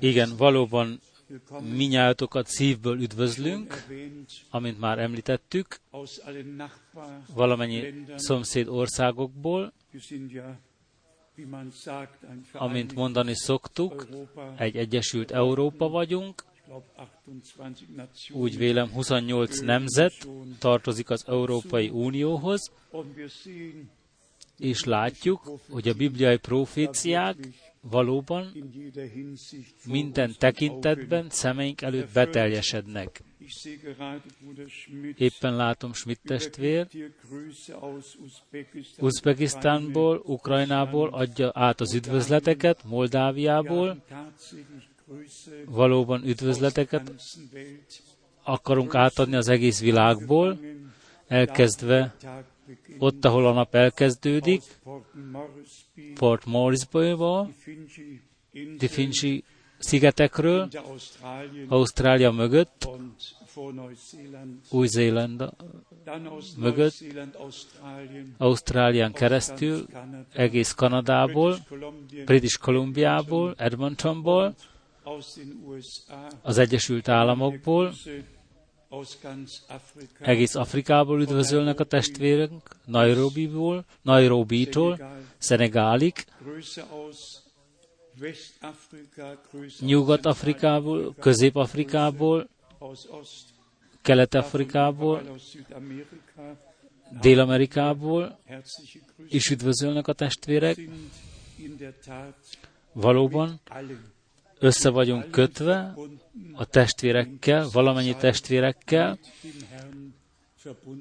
Igen, valóban minnyájatokat szívből üdvözlünk, amint már említettük, valamennyi szomszéd országokból, amint mondani szoktuk, egy Egyesült Európa vagyunk, úgy vélem 28 nemzet tartozik az Európai Unióhoz, és látjuk, hogy a bibliai proféciák valóban minden tekintetben szemeink előtt beteljesednek. Éppen látom Schmidt testvér, Uzbekisztánból, Ukrajnából adja át az üdvözleteket, Moldáviából, valóban üdvözleteket akarunk átadni az egész világból, elkezdve ott, ahol a nap elkezdődik, Port Moresby-ból, Di Finci szigetekről, Ausztrália mögött, Új-Zéland mögött, Ausztrálián keresztül, egész Kanadából, British Columbiából, Edmontonból, az Egyesült Államokból, egész Afrikából üdvözölnek a testvérek, Nairobiból, Nairobi-tól, Szenegálig, Nyugat-Afrikából, Közép-Afrikából, Kelet-Afrikából, Dél-Amerikából is üdvözölnek a testvérek. Valóban össze vagyunk kötve a testvérekkel, valamennyi testvérekkel,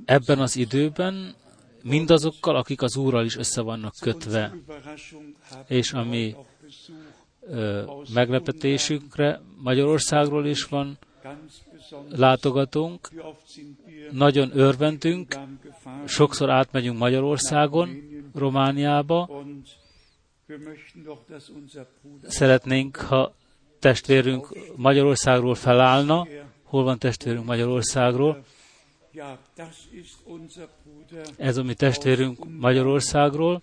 ebben az időben mindazokkal, akik az Úrral is össze vannak kötve. És ami ö, meglepetésünkre Magyarországról is van látogatónk, nagyon örvendünk, sokszor átmegyünk Magyarországon, Romániába, Szeretnénk, ha testvérünk Magyarországról felállna. Hol van testvérünk Magyarországról? Ez a mi testvérünk Magyarországról.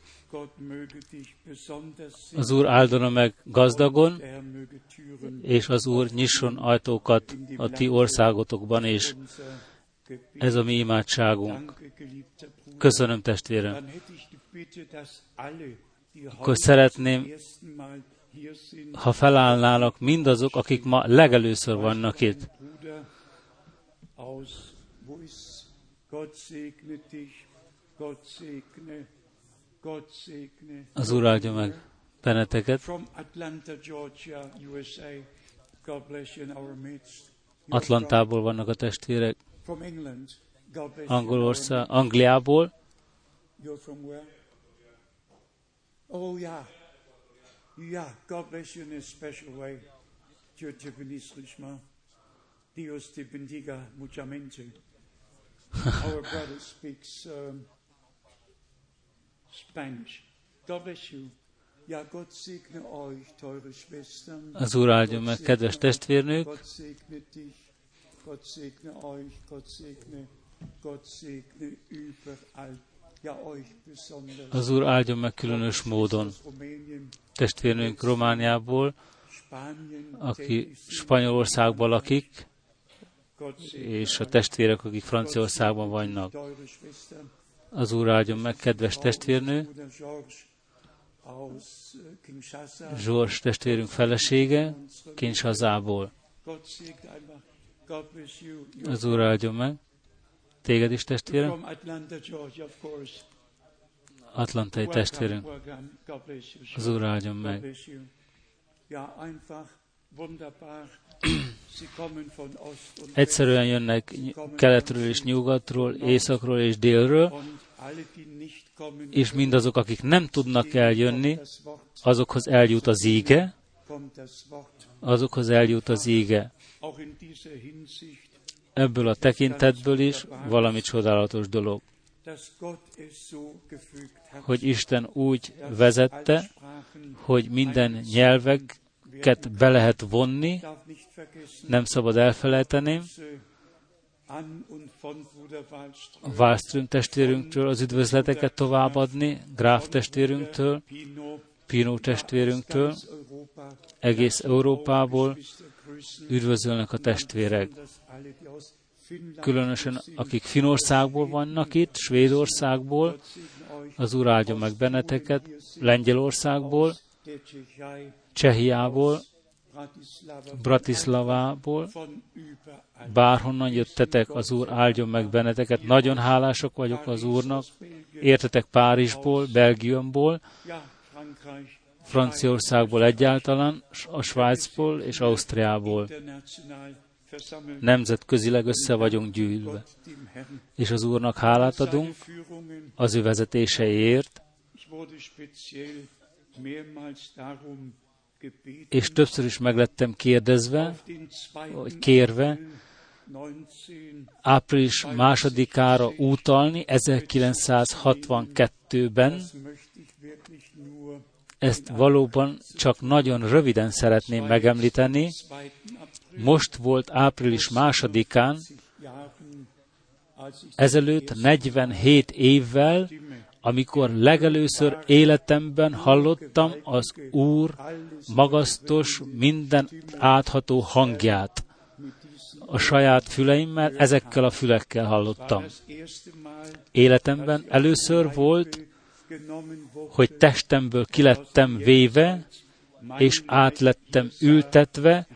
Az Úr áldana meg gazdagon, és az Úr nyisson ajtókat a ti országotokban, és ez a mi imádságunk. Köszönöm, testvérem. Akkor szeretném ha felállnának mindazok, akik ma legelőször vannak itt. Az Úr áldja meg benneteket. Atlantából vannak a testvérek. Angolország, Angliából. Oh, yeah. Yeah, God bless you in a special way. Dieu te bénisse richement. Dios te bendiga muchamente. Our brother speaks um, Spanish. God bless you. Az Úr áldja meg, kedves testvérnők. Gott segne Az Úr áldjon meg különös módon testvérnőnk Romániából, aki Spanyolországban lakik, és a testvérek, akik Franciaországban vannak. Az Úr áldjon meg, kedves testvérnő, Zsors testvérünk felesége, Kinshazából. Az Úr áldjon meg. Téged is, testvérem? Atlantai testvérünk. Az Úr áldjon meg. Egyszerűen jönnek keletről és nyugatról, északról és délről, és mindazok, akik nem tudnak eljönni, azokhoz eljut az íge, azokhoz eljut az íge ebből a tekintetből is valami csodálatos dolog, hogy Isten úgy vezette, hogy minden nyelveket be lehet vonni, nem szabad elfelejteni, Wallström testvérünktől az üdvözleteket továbbadni, Graf testvérünktől, Pino testvérünktől, egész Európából üdvözölnek a testvérek. Különösen akik Finországból vannak itt, Svédországból, az Úr áldja meg benneteket, Lengyelországból, Csehiából, Bratislavából, bárhonnan jöttetek, az Úr áldjon meg benneteket. Nagyon hálások vagyok az Úrnak. Értetek Párizsból, Belgiumból, Franciaországból egyáltalán, a Svájcból és Ausztriából. Nemzetközileg össze vagyunk gyűlve. És az Úrnak hálát adunk az ő vezetéseiért, és többször is meglettem kérdezve, vagy kérve, április másodikára útalni 1962-ben. Ezt valóban csak nagyon röviden szeretném megemlíteni. Most volt április másodikán, ezelőtt 47 évvel, amikor legelőször életemben hallottam az Úr magasztos, minden átható hangját. A saját füleimmel, ezekkel a fülekkel hallottam. Életemben először volt, hogy testemből kilettem véve, és átlettem ültetve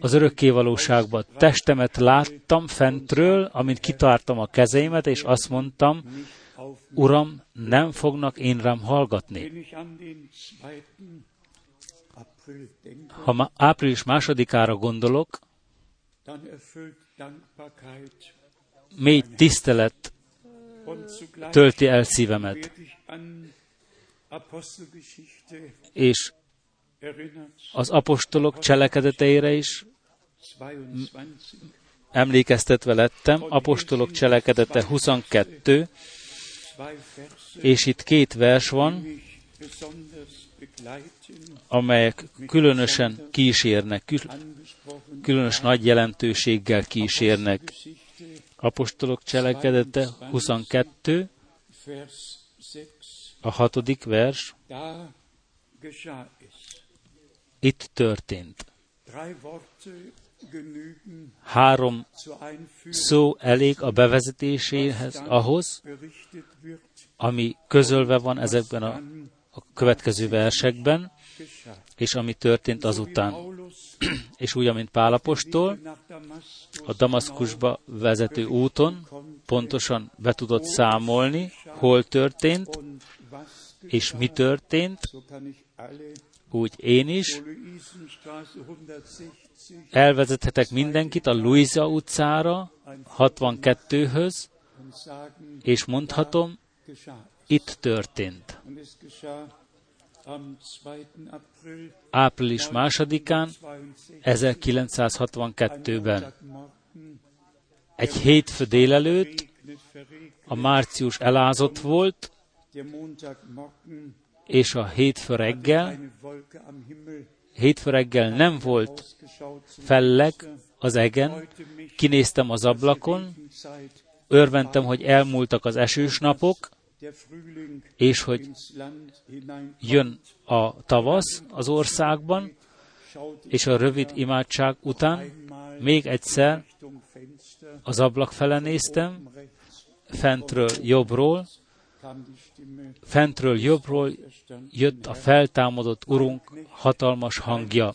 az örökkévalóságba. Testemet láttam fentről, amint kitártam a kezeimet, és azt mondtam, Uram, nem fognak én rám hallgatni. Ha április másodikára gondolok, mély tisztelet tölti el szívemet. És az apostolok cselekedeteire is emlékeztetve lettem, apostolok cselekedete 22, és itt két vers van, amelyek különösen kísérnek, különös nagy jelentőséggel kísérnek. Apostolok cselekedete 22, a hatodik vers. Itt történt. Három szó elég a bevezetéséhez ahhoz, ami közölve van ezekben a, a következő versekben, és ami történt azután. és úgy, amint Pálapostól, a Damaszkusba vezető úton pontosan be tudott számolni, hol történt, és mi történt, úgy én is elvezethetek mindenkit a Luisa utcára, 62-höz, és mondhatom, itt történt. Április másodikán, 1962-ben. Egy hétfő délelőtt a március elázott volt, és a hétfő reggel, hétfő reggel nem volt felleg az egen, kinéztem az ablakon, örventem, hogy elmúltak az esős napok, és hogy jön a tavasz az országban, és a rövid imádság után még egyszer az ablak fele néztem, fentről jobbról, fentről jobbról jött a feltámadott Urunk hatalmas hangja.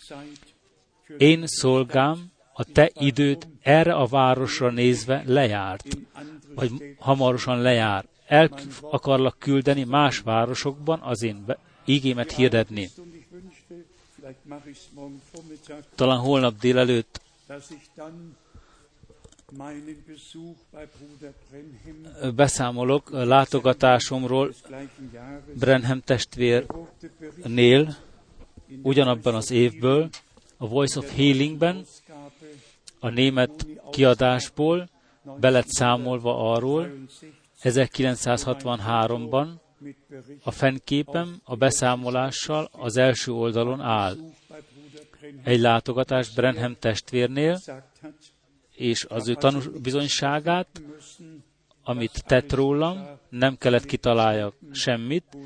Én szolgám a te időt erre a városra nézve lejárt, vagy hamarosan lejár. El akarlak küldeni más városokban az én ígémet hirdetni. Talán holnap délelőtt beszámolok látogatásomról Brenham testvérnél ugyanabban az évből, a Voice of Healingben, a német kiadásból be lett számolva arról, 1963-ban a fennképem a beszámolással az első oldalon áll. Egy látogatás Brenham testvérnél, és az ő tanús bizonyságát, amit tett rólam, nem kellett kitaláljak semmit,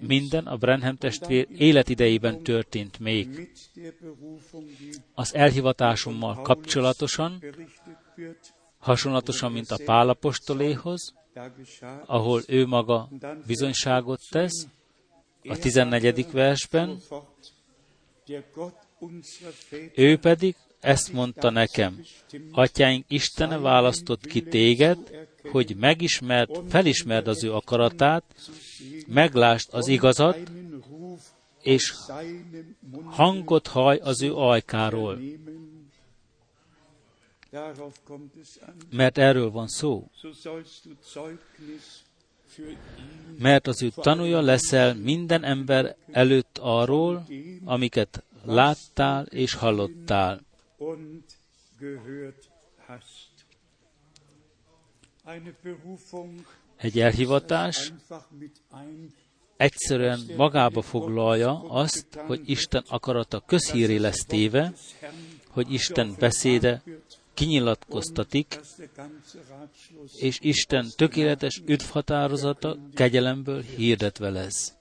minden a Brenham testvér életidejében történt még. Az elhivatásommal kapcsolatosan, hasonlatosan, mint a Pálapostoléhoz, ahol ő maga bizonyságot tesz, a 14. versben, ő pedig ezt mondta nekem, atyáink Istene választott ki téged, hogy megismerd, felismerd az ő akaratát, meglásd az igazat, és hangot haj az ő ajkáról. Mert erről van szó. Mert az ő tanúja leszel minden ember előtt arról, amiket láttál és hallottál. Egy elhivatás egyszerűen magába foglalja azt, hogy Isten akarata közhíré lesz téve, hogy Isten beszéde kinyilatkoztatik, és Isten tökéletes üdvhatározata kegyelemből hirdetve lesz.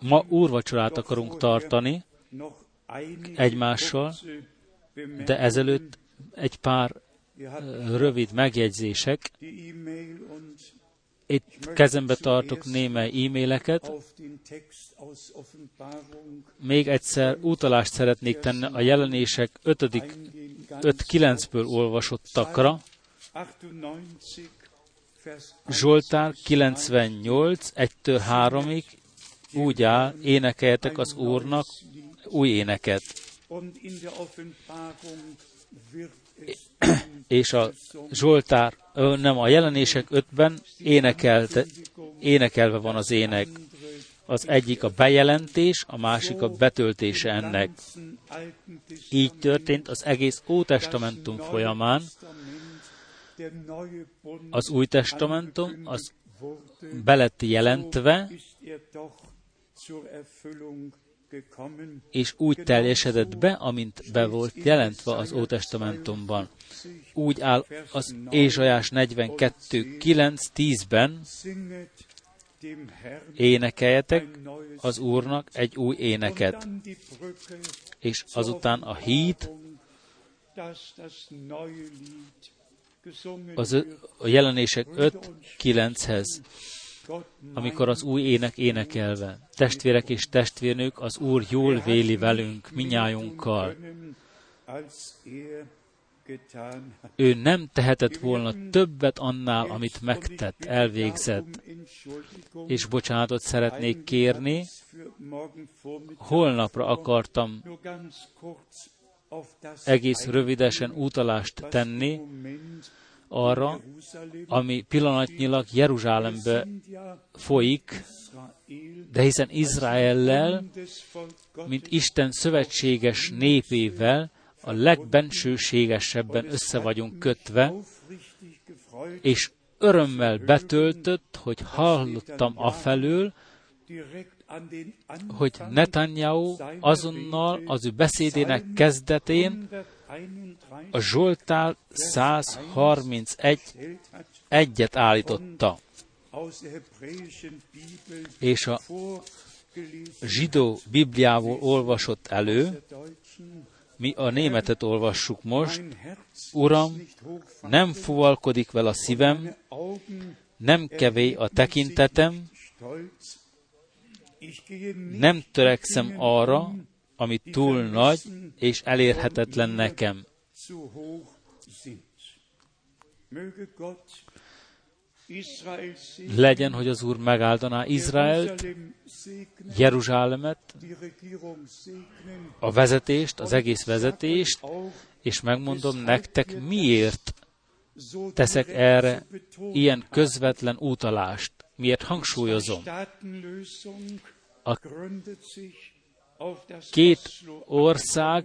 Ma úrvacsorát akarunk tartani egymással, de ezelőtt egy pár rövid megjegyzések. Itt kezembe tartok némely e-maileket. Még egyszer utalást szeretnék tenni a jelenések 5.9-ből olvasottakra. Zsoltár 98, 1-től 3-ig úgy áll, énekeltek az Úrnak új éneket. És a Zsoltár, nem, a jelenések ötben énekelte, énekelve van az ének. Az egyik a bejelentés, a másik a betöltése ennek. Így történt az egész Ótestamentum folyamán. Az Új Testamentum az belett jelentve, és úgy teljesedett be, amint be volt jelentve az Ótestamentumban. Úgy áll az Ézsajás 42, 9, 10-ben, énekeljetek az Úrnak egy új éneket. És azután a híd, az a jelenések 5-9-hez amikor az új ének énekelve. Testvérek és testvérnők, az Úr jól véli velünk, minnyájunkkal. Ő nem tehetett volna többet annál, amit megtett, elvégzett. És bocsánatot szeretnék kérni, holnapra akartam egész rövidesen utalást tenni, arra, ami pillanatnyilag Jeruzsálembe folyik, de hiszen Izraellel, mint Isten szövetséges népével, a legbensőségesebben össze vagyunk kötve, és örömmel betöltött, hogy hallottam afelől, hogy Netanyahu azonnal az ő beszédének kezdetén a Zsoltál 131 egyet állította, és a zsidó Bibliából olvasott elő, mi a németet olvassuk most, Uram, nem fuvalkodik vel a szívem, nem kevé a tekintetem, nem törekszem arra, ami túl nagy és elérhetetlen nekem. Legyen, hogy az Úr megáldaná Izraelt, Jeruzsálemet, a vezetést, az egész vezetést, és megmondom nektek, miért teszek erre ilyen közvetlen utalást, miért hangsúlyozom. A két ország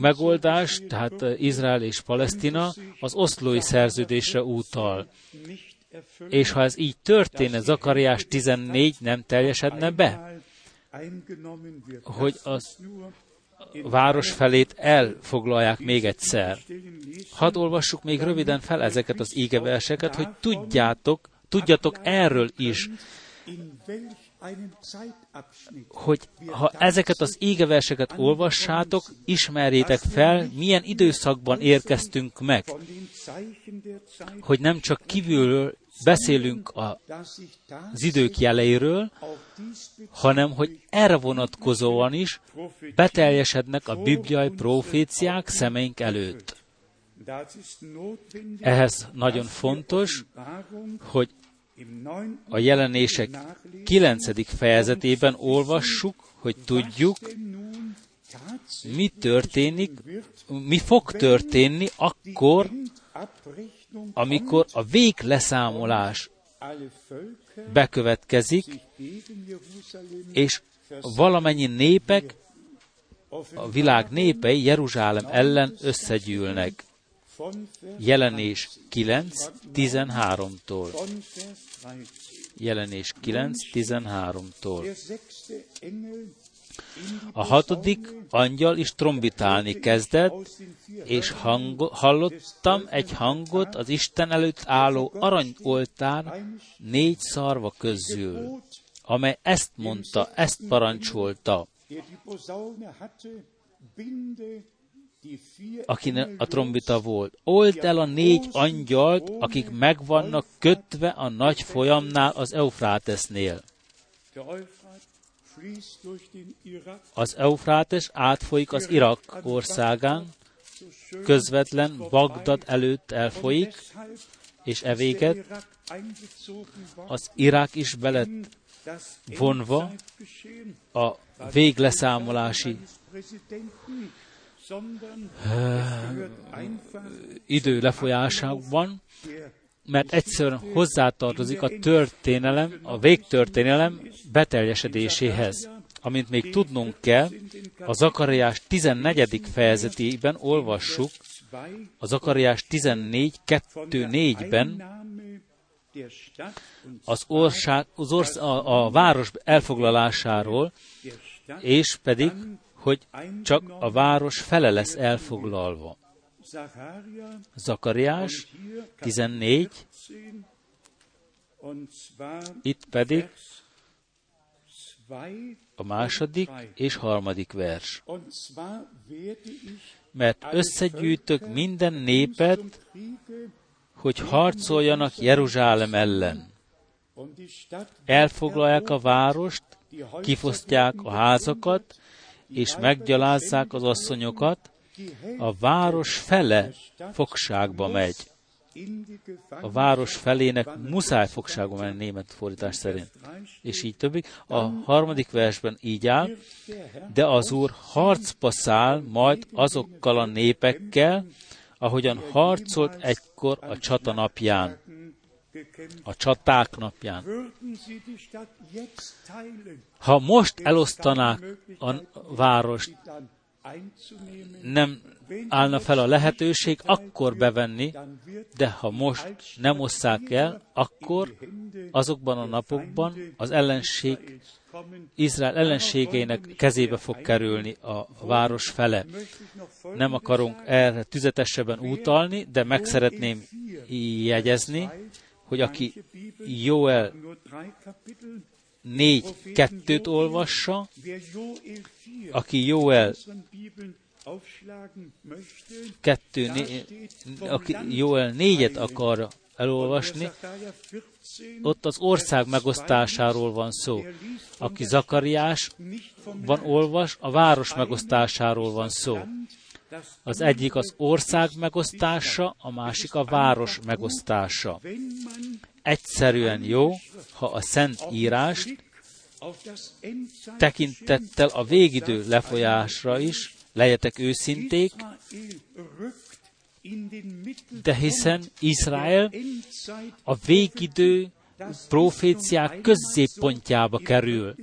megoldás, tehát Izrael és Palesztina, az oszlói szerződésre útal. És ha ez így történne, Zakariás 14 nem teljesedne be, hogy az város felét elfoglalják még egyszer. Hadd olvassuk még röviden fel ezeket az ígeverseket, hogy tudjátok, tudjatok erről is, hogy ha ezeket az égeverseket olvassátok, ismerjétek fel, milyen időszakban érkeztünk meg, hogy nem csak kívülről beszélünk az idők jeleiről, hanem hogy erre vonatkozóan is beteljesednek a bibliai proféciák szemeink előtt. Ehhez nagyon fontos, hogy a jelenések 9. fejezetében olvassuk, hogy tudjuk, mi történik, mi fog történni akkor, amikor a végleszámolás bekövetkezik, és valamennyi népek, a világ népei Jeruzsálem ellen összegyűlnek. Jelenés 9, 13-tól. Jelenés 9, 13-tól. A hatodik angyal is trombitálni kezdett, és hango, hallottam egy hangot az Isten előtt álló aranyoltár négy szarva közül, amely ezt mondta, ezt parancsolta aki a trombita volt. Old el a négy angyalt, akik megvannak kötve a nagy folyamnál az Eufrátesznél. Az Eufrátes átfolyik az Irak országán, közvetlen Bagdad előtt elfolyik, és evéget az Irák is belet vonva a végleszámolási idő lefolyásában, mert egyszerűen hozzátartozik a történelem, a végtörténelem beteljesedéséhez. Amint még tudnunk kell, a Zakariás 14. fejezetében olvassuk, a Zakariás 14, 2, 4-ben az, ország, az orsz, a, a város elfoglalásáról, és pedig hogy csak a város fele lesz elfoglalva. Zakariás 14, itt pedig a második és harmadik vers. Mert összegyűjtök minden népet, hogy harcoljanak Jeruzsálem ellen. Elfoglalják a várost, kifosztják a házakat, és meggyalázzák az asszonyokat, a város fele fogságba megy. A város felének muszáj fogságba menni német fordítás szerint. És így többik. A harmadik versben így áll, de az Úr harcba száll majd azokkal a népekkel, ahogyan harcolt egykor a csata napján a csaták napján. Ha most elosztanák a várost, nem állna fel a lehetőség, akkor bevenni, de ha most nem osszák el, akkor azokban a napokban az ellenség, Izrael ellenségeinek kezébe fog kerülni a város fele. Nem akarunk erre tüzetesebben utalni, de meg szeretném jegyezni, hogy aki Joel 4 kettőt olvassa, aki Joel 2, né, aki Joel 4-et akar elolvasni, ott az ország megosztásáról van szó. Aki Zakariás van olvas, a város megosztásáról van szó. Az egyik az ország megosztása, a másik a város megosztása. Egyszerűen jó, ha a Szent Írást tekintettel a végidő lefolyásra is, lejetek őszinték, de hiszen Izrael a végidő proféciák középpontjába kerül.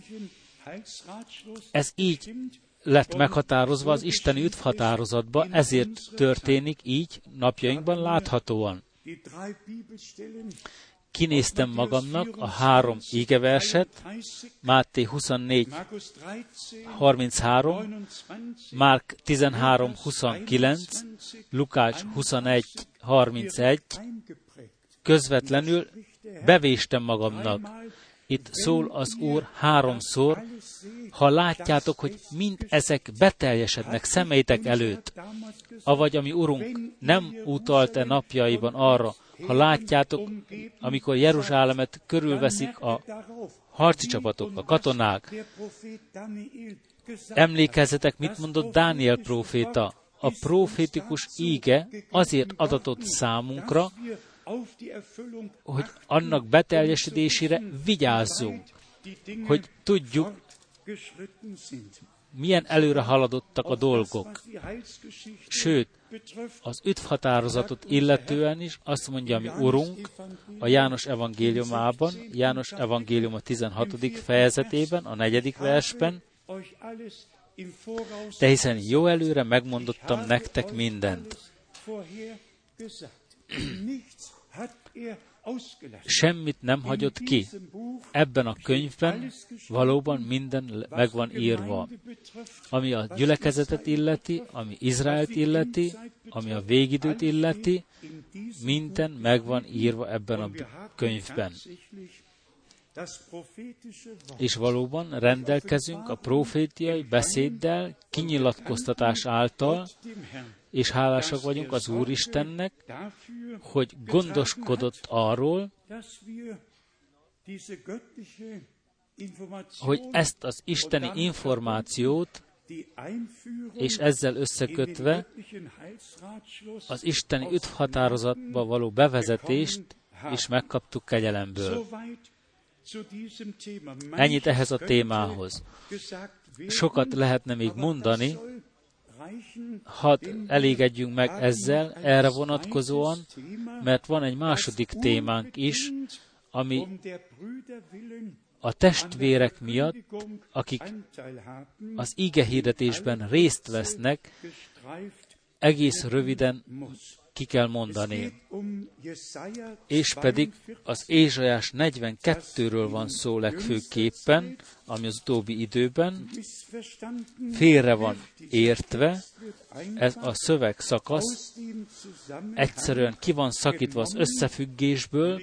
Ez így lett meghatározva az isteni üdvhatározatba, ezért történik így napjainkban láthatóan. Kinéztem magamnak a három ígeverset, Máté 24, 33, Márk 13, 29, Lukács 21, 31, közvetlenül bevéstem magamnak. Itt szól az Úr háromszor, ha látjátok, hogy mind ezek beteljesednek szemeitek előtt, avagy ami Urunk nem utalt-e napjaiban arra, ha látjátok, amikor Jeruzsálemet körülveszik a harci csapatok, a katonák, emlékezzetek, mit mondott Dániel próféta. A profétikus íge azért adatott számunkra, hogy annak beteljesedésére vigyázzunk, hogy tudjuk, milyen előre haladottak a dolgok. Sőt, az üdvhatározatot illetően is azt mondja, mi Urunk a János evangéliumában, János evangélium a 16. fejezetében, a negyedik versben, de hiszen jó előre megmondottam nektek mindent. Semmit nem hagyott ki. Ebben a könyvben valóban minden meg van írva. Ami a gyülekezetet illeti, ami Izraelt illeti, ami a végidőt illeti, minden meg van írva ebben a könyvben. És valóban rendelkezünk a profétiai beszéddel, kinyilatkoztatás által, és hálásak vagyunk az Úristennek, hogy gondoskodott arról, hogy ezt az isteni információt, és ezzel összekötve az isteni üdvhatározatba való bevezetést is megkaptuk kegyelemből. Ennyit ehhez a témához. Sokat lehetne még mondani, hadd elégedjünk meg ezzel, erre vonatkozóan, mert van egy második témánk is, ami a testvérek miatt, akik az ige hirdetésben részt vesznek, egész röviden ki kell mondani. És pedig az Ézsajás 42-ről van szó legfőképpen, ami az utóbbi időben félre van értve, ez a szöveg szakasz egyszerűen ki van szakítva az összefüggésből,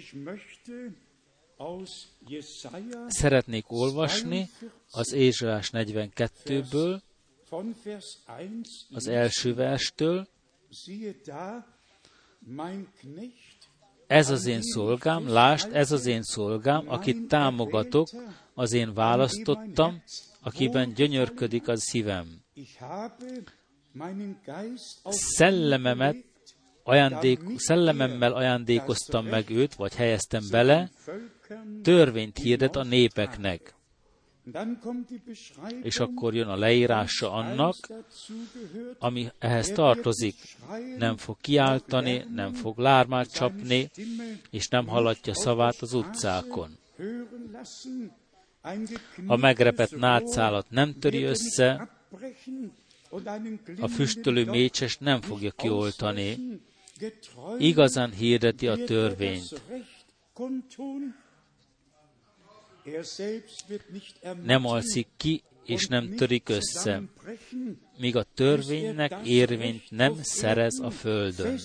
szeretnék olvasni az Ézsajás 42-ből, az első verstől, ez az én szolgám, lásd, ez az én szolgám, akit támogatok, az én választottam, akiben gyönyörködik a szívem. Szellememet ajándék, szellememmel ajándékoztam meg őt, vagy helyeztem bele, törvényt hirdet a népeknek. És akkor jön a leírása annak, ami ehhez tartozik. Nem fog kiáltani, nem fog lármát csapni, és nem hallatja szavát az utcákon. A megrepett nátszálat nem töri össze, a füstölő mécses nem fogja kioltani. Igazán hirdeti a törvényt nem alszik ki, és nem törik össze, míg a törvénynek érvényt nem szerez a földön.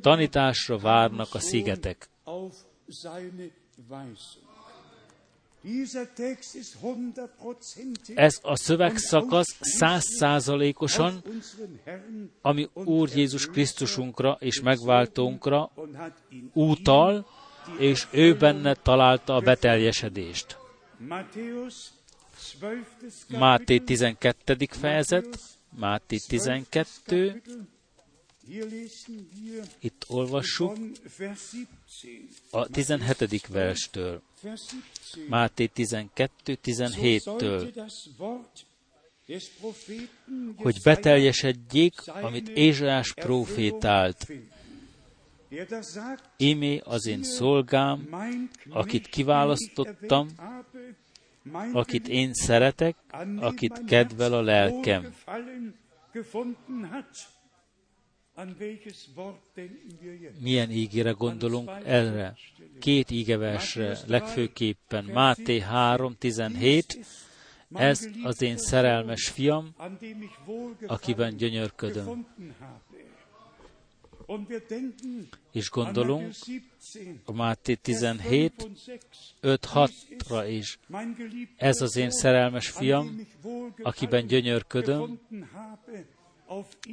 Tanításra várnak a szigetek. Ez a szövegszakasz százszázalékosan, ami Úr Jézus Krisztusunkra és megváltónkra útal, és ő benne találta a beteljesedést. Máté 12. fejezet, Máté 12, itt olvassuk a 17. verstől. Máté 12-17-től, hogy beteljesedjék, amit Ézsás profétált. Imé az én szolgám, akit kiválasztottam, akit én szeretek, akit kedvel a lelkem. Milyen ígére gondolunk erre? Két ígeversre, legfőképpen Máté 3.17, ez az én szerelmes fiam, akiben gyönyörködöm. és gondolunk a Máté 17, 5-6-ra is. Ez az én szerelmes fiam, akiben gyönyörködöm,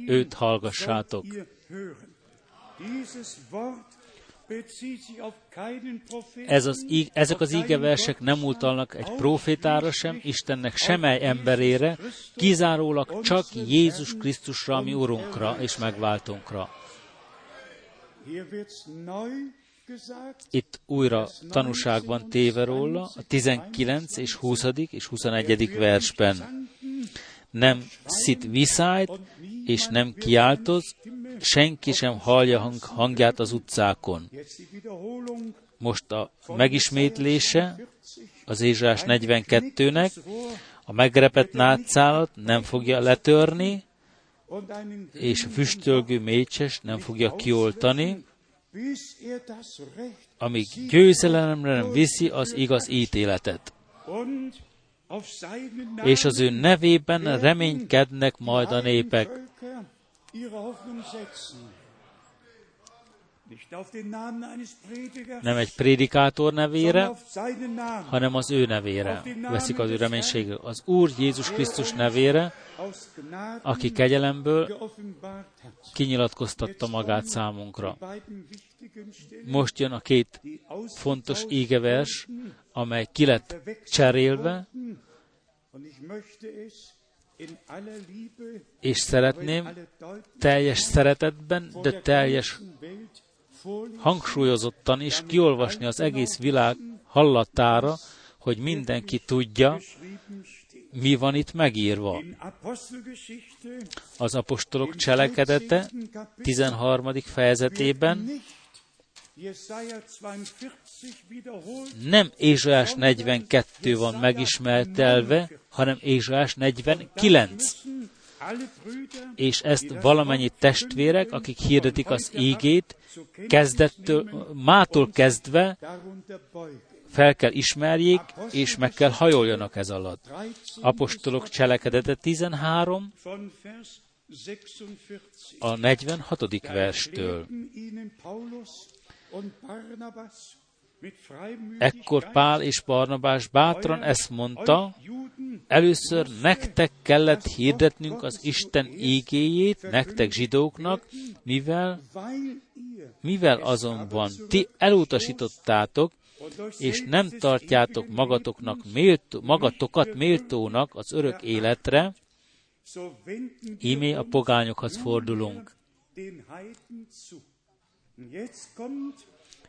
őt hallgassátok. Ez az, ezek az ígeversek nem utalnak egy profétára sem, Istennek semely emberére, kizárólag csak Jézus Krisztusra, mi Urunkra és megváltunkra. Itt újra tanúságban téve róla a 19 és 20. és 21. versben. Nem szit viszályt, és nem kiáltoz, senki sem hallja hang, hangját az utcákon. Most a megismétlése az Ézsás 42-nek, a megrepett nátszálat nem fogja letörni, és a füstölgő mécses nem fogja kioltani, amíg győzelemre nem viszi az igaz ítéletet. És az ő nevében reménykednek majd a népek. Nem egy prédikátor nevére, hanem az ő nevére veszik az ő reménységre. Az Úr Jézus Krisztus nevére, aki kegyelemből kinyilatkoztatta magát számunkra. Most jön a két fontos ígevers, amely ki lett cserélve, és szeretném teljes szeretetben, de teljes hangsúlyozottan is kiolvasni az egész világ hallatára, hogy mindenki tudja, mi van itt megírva. Az apostolok cselekedete 13. fejezetében nem Ézsaiás 42 van megismertelve, hanem Ézsaiás 49. És ezt valamennyi testvérek, akik hirdetik az ígét, kezdettől, mától kezdve fel kell ismerjék, és meg kell hajoljanak ez alatt. Apostolok cselekedete 13, a 46. verstől. Ekkor Pál és Barnabás bátran ezt mondta, először nektek kellett hirdetnünk az Isten ígéjét, nektek zsidóknak, mivel, mivel azonban ti elutasítottátok, és nem tartjátok magatoknak méltó, magatokat méltónak az örök életre, ímé a pogányokhoz fordulunk.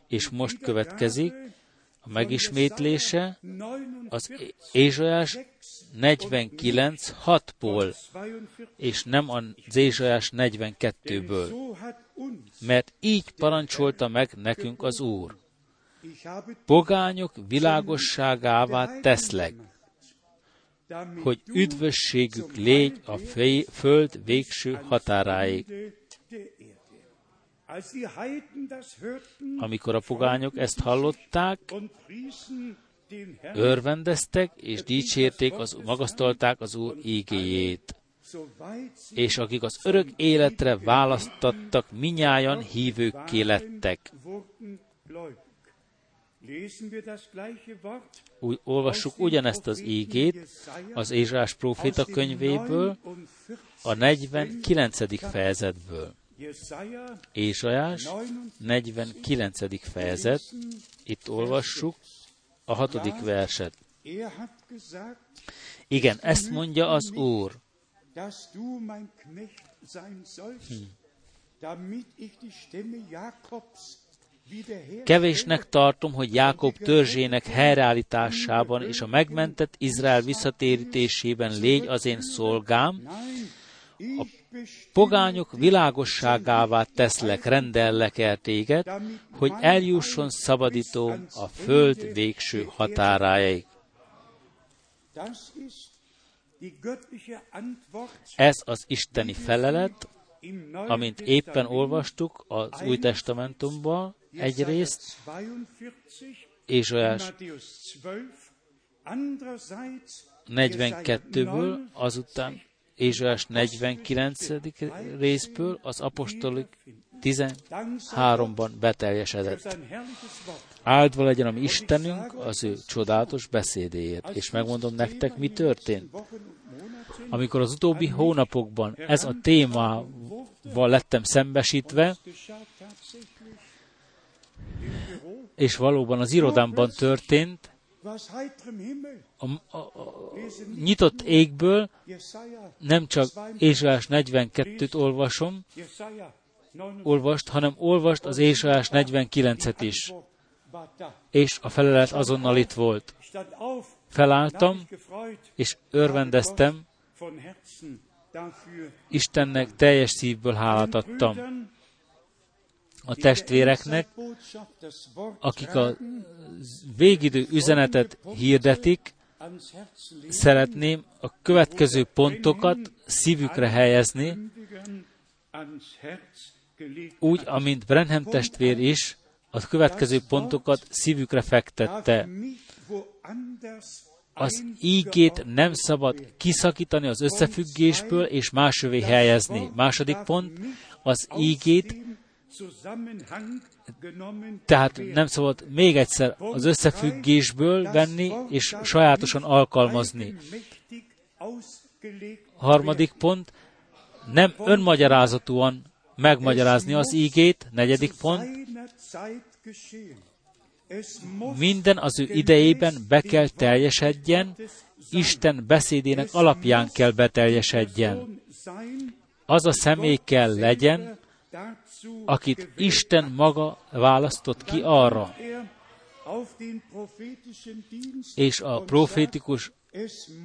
És most következik a megismétlése az Ézsajás 49 6-ból, és nem az Ézsajás 42-ből. Mert így parancsolta meg nekünk az Úr. Pogányok világosságává teszlek, hogy üdvösségük légy a föld végső határáig. Amikor a pogányok ezt hallották, örvendeztek és dicsérték, az, magasztalták az Úr ígéjét. És akik az örök életre választattak, minnyájan hívőkké lettek. Úgy olvassuk ugyanezt az ígét az Ézsás próféta könyvéből, a 49. fejezetből. Ézsajás 49. fejezet, itt olvassuk a hatodik verset. Igen, ezt mondja az Úr. Hm. Kevésnek tartom, hogy Jákob törzsének helyreállításában és a megmentett Izrael visszatérítésében légy az én szolgám, a pogányok világosságává teszlek, rendellek el téged, hogy eljusson szabadítóm a föld végső határáig. Ez az isteni felelet, amint éppen olvastuk az Új Testamentumban egyrészt, és olyan 42-ből, azután Ézsás 49. részből, az apostolik 13-ban beteljesedett. Áldva legyen a mi Istenünk az ő csodálatos beszédéért. És megmondom nektek, mi történt. Amikor az utóbbi hónapokban ez a témával lettem szembesítve, és valóban az irodámban történt, a, a, a nyitott égből nem csak Ézsaiás 42-t olvasom, olvast, hanem olvast az Ézsaiás 49-et is. És a felelet azonnal itt volt. Felálltam, és örvendeztem, Istennek teljes szívből hálát adtam a testvéreknek, akik a végidő üzenetet hirdetik, szeretném a következő pontokat szívükre helyezni, úgy, amint Brenham testvér is a következő pontokat szívükre fektette. Az ígét nem szabad kiszakítani az összefüggésből és másövé helyezni. Második pont, az ígét tehát nem szabad még egyszer az összefüggésből venni és sajátosan alkalmazni. Harmadik pont, nem önmagyarázatúan megmagyarázni az ígét. Negyedik pont, minden az ő idejében be kell teljesedjen, Isten beszédének alapján kell beteljesedjen. Az a személy kell legyen, akit Isten maga választott ki arra. És a profétikus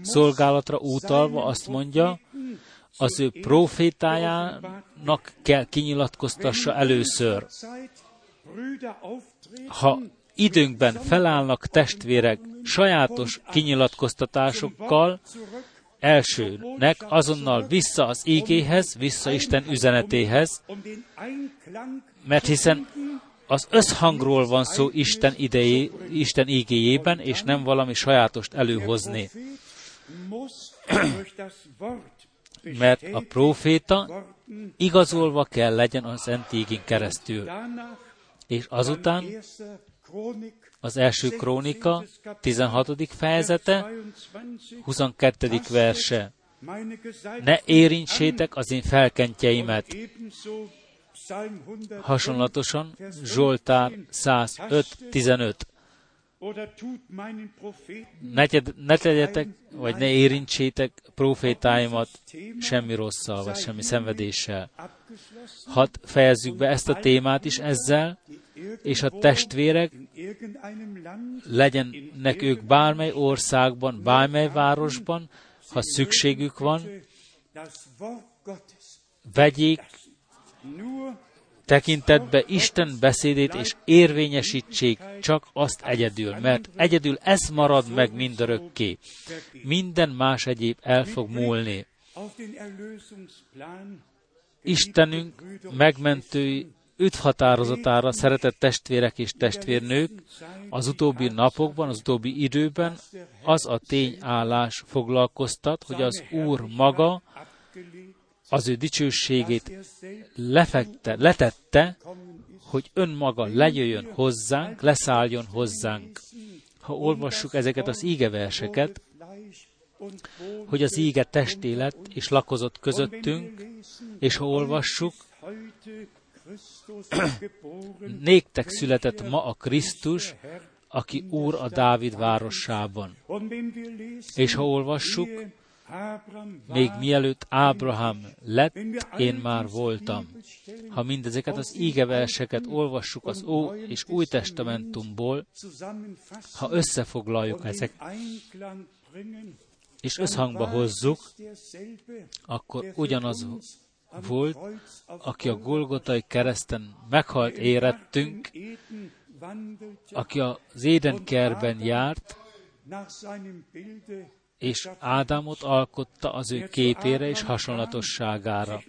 szolgálatra utalva azt mondja, az ő profétájának kell kinyilatkoztassa először. Ha időnkben felállnak testvérek sajátos kinyilatkoztatásokkal, elsőnek azonnal vissza az ígéhez, vissza Isten üzenetéhez, mert hiszen az összhangról van szó Isten, idejé, Isten ígéjében, és nem valami sajátost előhozni. mert a proféta igazolva kell legyen az Szent keresztül. És azután az első krónika 16. fejezete, 22. verse. Ne érintsétek az én felkentjeimet. Hasonlatosan Zsoltár 105.15. Ne, ne tegyetek, vagy ne érintsétek profétáimat semmi rosszal, vagy semmi szenvedéssel. Hadd fejezzük be ezt a témát is ezzel, és a testvérek legyenek ők bármely országban, bármely városban, ha szükségük van, vegyék tekintetbe Isten beszédét, és érvényesítsék csak azt egyedül, mert egyedül ez marad meg mindörökké. Minden más egyéb el fog múlni. Istenünk megmentői üdvhatározatára, szeretett testvérek és testvérnők, az utóbbi napokban, az utóbbi időben az a tényállás foglalkoztat, hogy az Úr maga az ő dicsőségét lefekte, letette, hogy önmaga lejöjjön hozzánk, leszálljon hozzánk. Ha olvassuk ezeket az ígeverseket, hogy az íge testélet és lakozott közöttünk, és ha olvassuk, Néktek született ma a Krisztus, aki Úr a Dávid városában. És ha olvassuk, még mielőtt Ábrahám lett, én már voltam. Ha mindezeket az ígeverseket olvassuk az Ó és Új Testamentumból, ha összefoglaljuk ezek, és összhangba hozzuk, akkor ugyanaz volt, aki a Golgotai kereszten meghalt érettünk, aki az édenkerben járt, és Ádámot alkotta az ő képére és hasonlatosságára,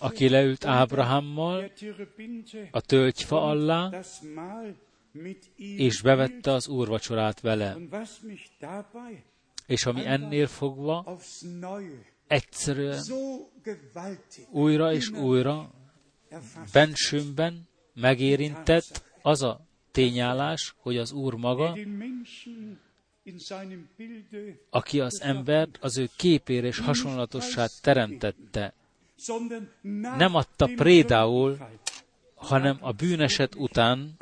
aki leült Ábrahámmal a tölgyfa alá, és bevette az úrvacsorát vele. És ami ennél fogva egyszerűen újra és újra bensőmben megérintett az a tényállás, hogy az Úr maga, aki az embert az ő képére és hasonlatossát teremtette, nem adta prédául, hanem a bűneset után,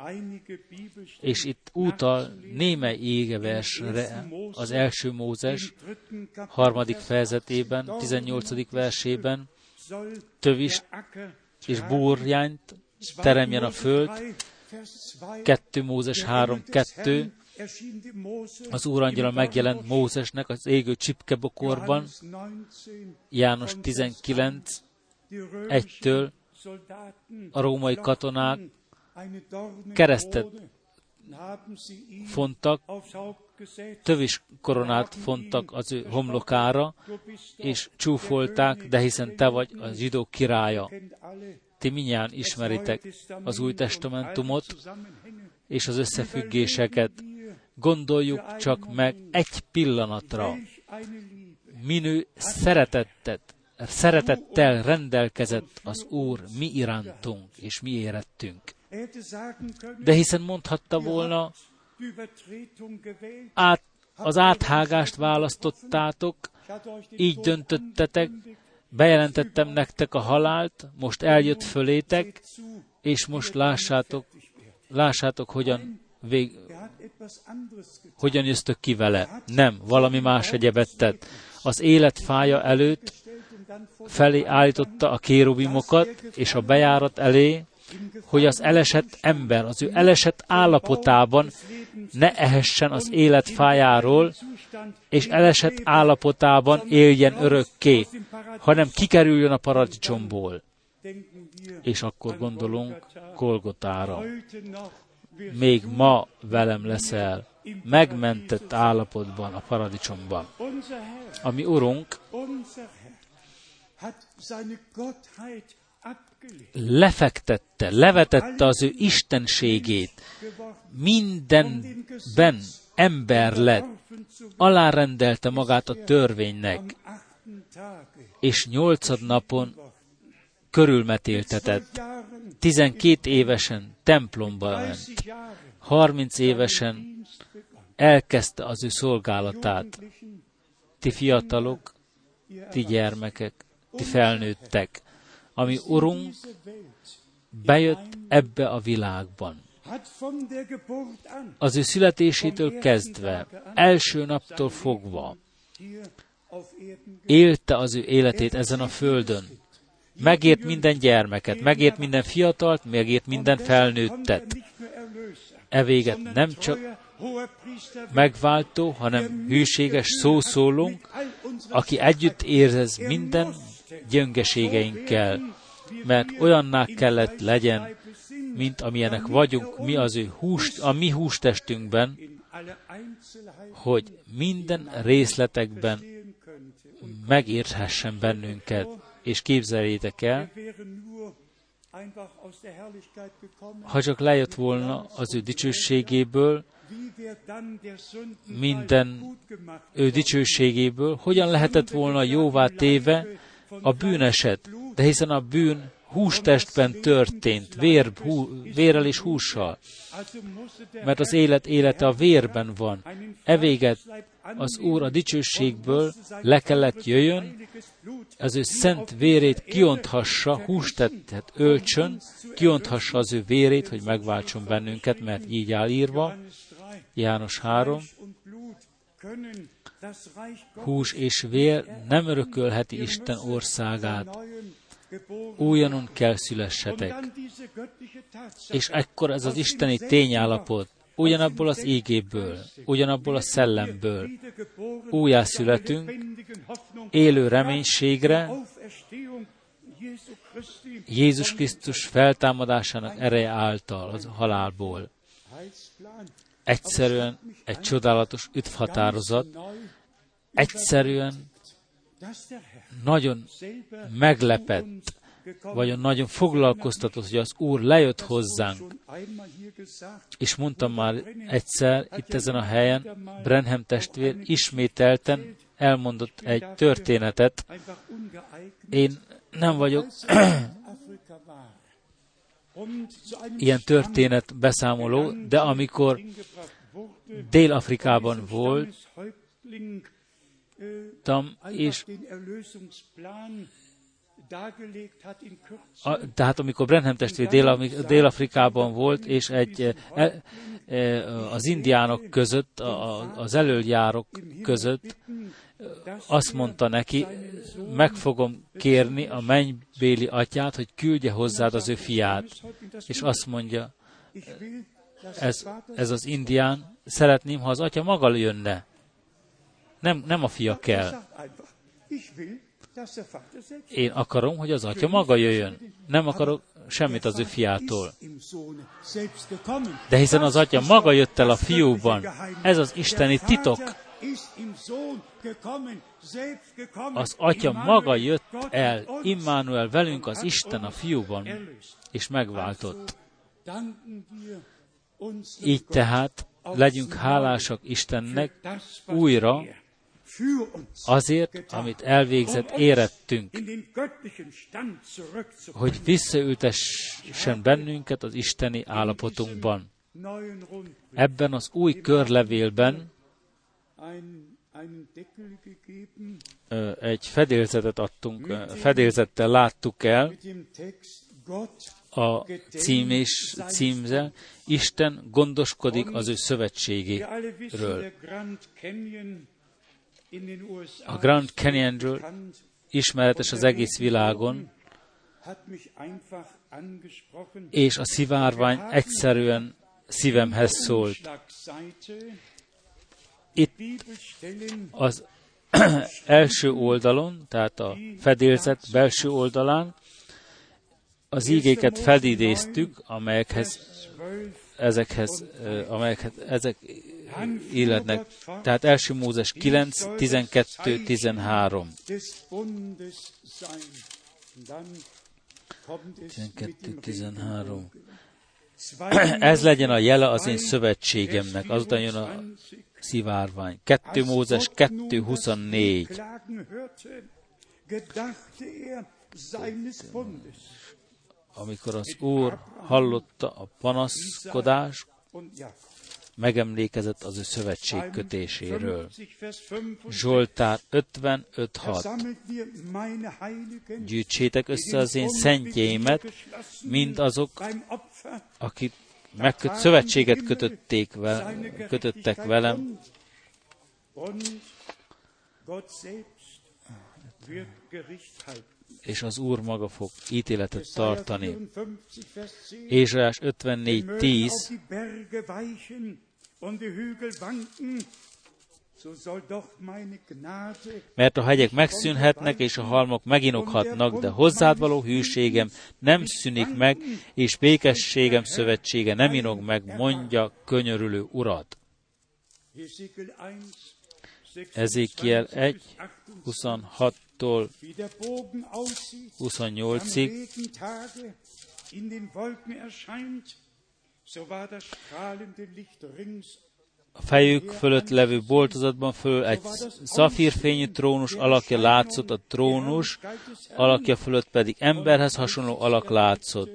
és itt utal némely égeversre az első Mózes harmadik fejezetében, 18. versében, tövist és búrjányt teremjen a föld, 2 Mózes 3, 2, az Úr megjelent Mózesnek az égő csipkebokorban, János 19, 1-től a római katonák keresztet fontak, tövis koronát fontak az ő homlokára, és csúfolták, de hiszen te vagy a zsidó királya. Ti minnyáján ismeritek az új testamentumot és az összefüggéseket. Gondoljuk csak meg egy pillanatra, minő szeretettet, szeretettel rendelkezett az Úr mi irántunk és mi érettünk. De hiszen mondhatta volna, át, az áthágást választottátok, így döntöttetek, bejelentettem nektek a halált, most eljött fölétek, és most lássátok, lássátok, hogyan, vég, hogyan jöttök ki vele. Nem, valami más egyebet tett. Az élet fája előtt felé állította a kérubimokat, és a bejárat elé, hogy az elesett ember az ő elesett állapotában ne ehessen az élet fájáról, és elesett állapotában éljen örökké, hanem kikerüljön a paradicsomból. És akkor gondolunk Golgotára. Még ma velem leszel, megmentett állapotban a paradicsomban. Ami Urunk lefektette, levetette az ő istenségét, mindenben ember lett, alárendelte magát a törvénynek, és nyolcad napon körülmetéltetett. Tizenkét évesen templomba ment, harminc évesen elkezdte az ő szolgálatát. Ti fiatalok, ti gyermekek, ti felnőttek, ami Urunk bejött ebbe a világban. Az ő születésétől kezdve, első naptól fogva, élte az ő életét ezen a földön. Megért minden gyermeket, megért minden fiatalt, megért minden felnőttet. E véget nem csak megváltó, hanem hűséges szószólunk, aki együtt érez minden gyöngeségeinkkel, mert olyanná kellett legyen, mint amilyenek vagyunk mi az ő húst, a mi hústestünkben, hogy minden részletekben megérthessen bennünket, és képzeljétek el, ha csak lejött volna az ő dicsőségéből, minden ő dicsőségéből, hogyan lehetett volna jóvá téve a bűneset, de hiszen a bűn hústestben történt, vér, hú, vérrel és hússal. Mert az élet élete a vérben van. Evéget az Úr a dicsőségből le kellett jöjjön, az ő szent vérét kionthassa, hústettet ölcsön, kionthassa az ő vérét, hogy megváltson bennünket, mert így áll írva, János 3, hús és vér nem örökölheti Isten országát. Újonnan kell szülessetek. És ekkor ez az isteni tényállapot, ugyanabból az égéből, ugyanabból a szellemből újjászületünk, élő reménységre, Jézus Krisztus feltámadásának ereje által az halálból. Egyszerűen egy csodálatos üdvhatározat, egyszerűen nagyon meglepett, vagy nagyon foglalkoztatott, hogy az Úr lejött hozzánk. És mondtam már egyszer itt ezen a helyen, Brenham testvér ismételten elmondott egy történetet. Én nem vagyok ilyen történet beszámoló, de amikor Dél-Afrikában volt, és a, tehát amikor Brenham testvér Dél- Dél-Afrikában volt, és egy e, e, az indiánok között, a, az elöljárok között azt mondta neki, meg fogom kérni a mennybéli atyát, hogy küldje hozzád az ő fiát. És azt mondja, ez, ez az indián, szeretném, ha az atya maga jönne. Nem, nem a fia kell. Én akarom, hogy az atya maga jöjjön. Nem akarok semmit az ő fiától. De hiszen az atya maga jött el a fiúban. Ez az isteni titok. Az atya maga jött el, Immanuel velünk az Isten a fiúban, és megváltott. Így tehát legyünk hálásak Istennek újra, azért, amit elvégzett, érettünk, hogy visszaültessen bennünket az isteni állapotunkban. Ebben az új körlevélben egy fedélzetet adtunk, fedélzettel láttuk el. a cím és címzel, Isten gondoskodik az ő szövetségéről. A Grand Canyonről ismeretes az egész világon, és a szivárvány egyszerűen szívemhez szólt. Itt az első oldalon, tehát a fedélzet belső oldalán az ígéket felidéztük, amelyekhez ezekhez, amelyekhez ezek illetnek. Tehát első Mózes 9, 12, 13. 12, 13. Ez legyen a jele az én szövetségemnek, azután jön a szivárvány. 2 Mózes 2, 24 amikor az Úr hallotta a panaszkodás, megemlékezett az ő szövetség kötéséről. Zsoltár 55.6 Gyűjtsétek össze az én szentjeimet, mind azok, akik megköt, szövetséget kötötték ve, kötöttek velem, és az Úr maga fog ítéletet tartani. Ézsaiás 54.10 mert a hegyek megszűnhetnek, és a halmok meginokhatnak, de hozzád való hűségem nem szűnik meg, és békességem szövetsége nem inog meg, mondja könyörülő urat. Ezékiel 1, 26-tól 28-ig a fejük fölött levő boltozatban föl egy szafírfényű trónus alakja látszott, a trónus alakja fölött pedig emberhez hasonló alak látszott.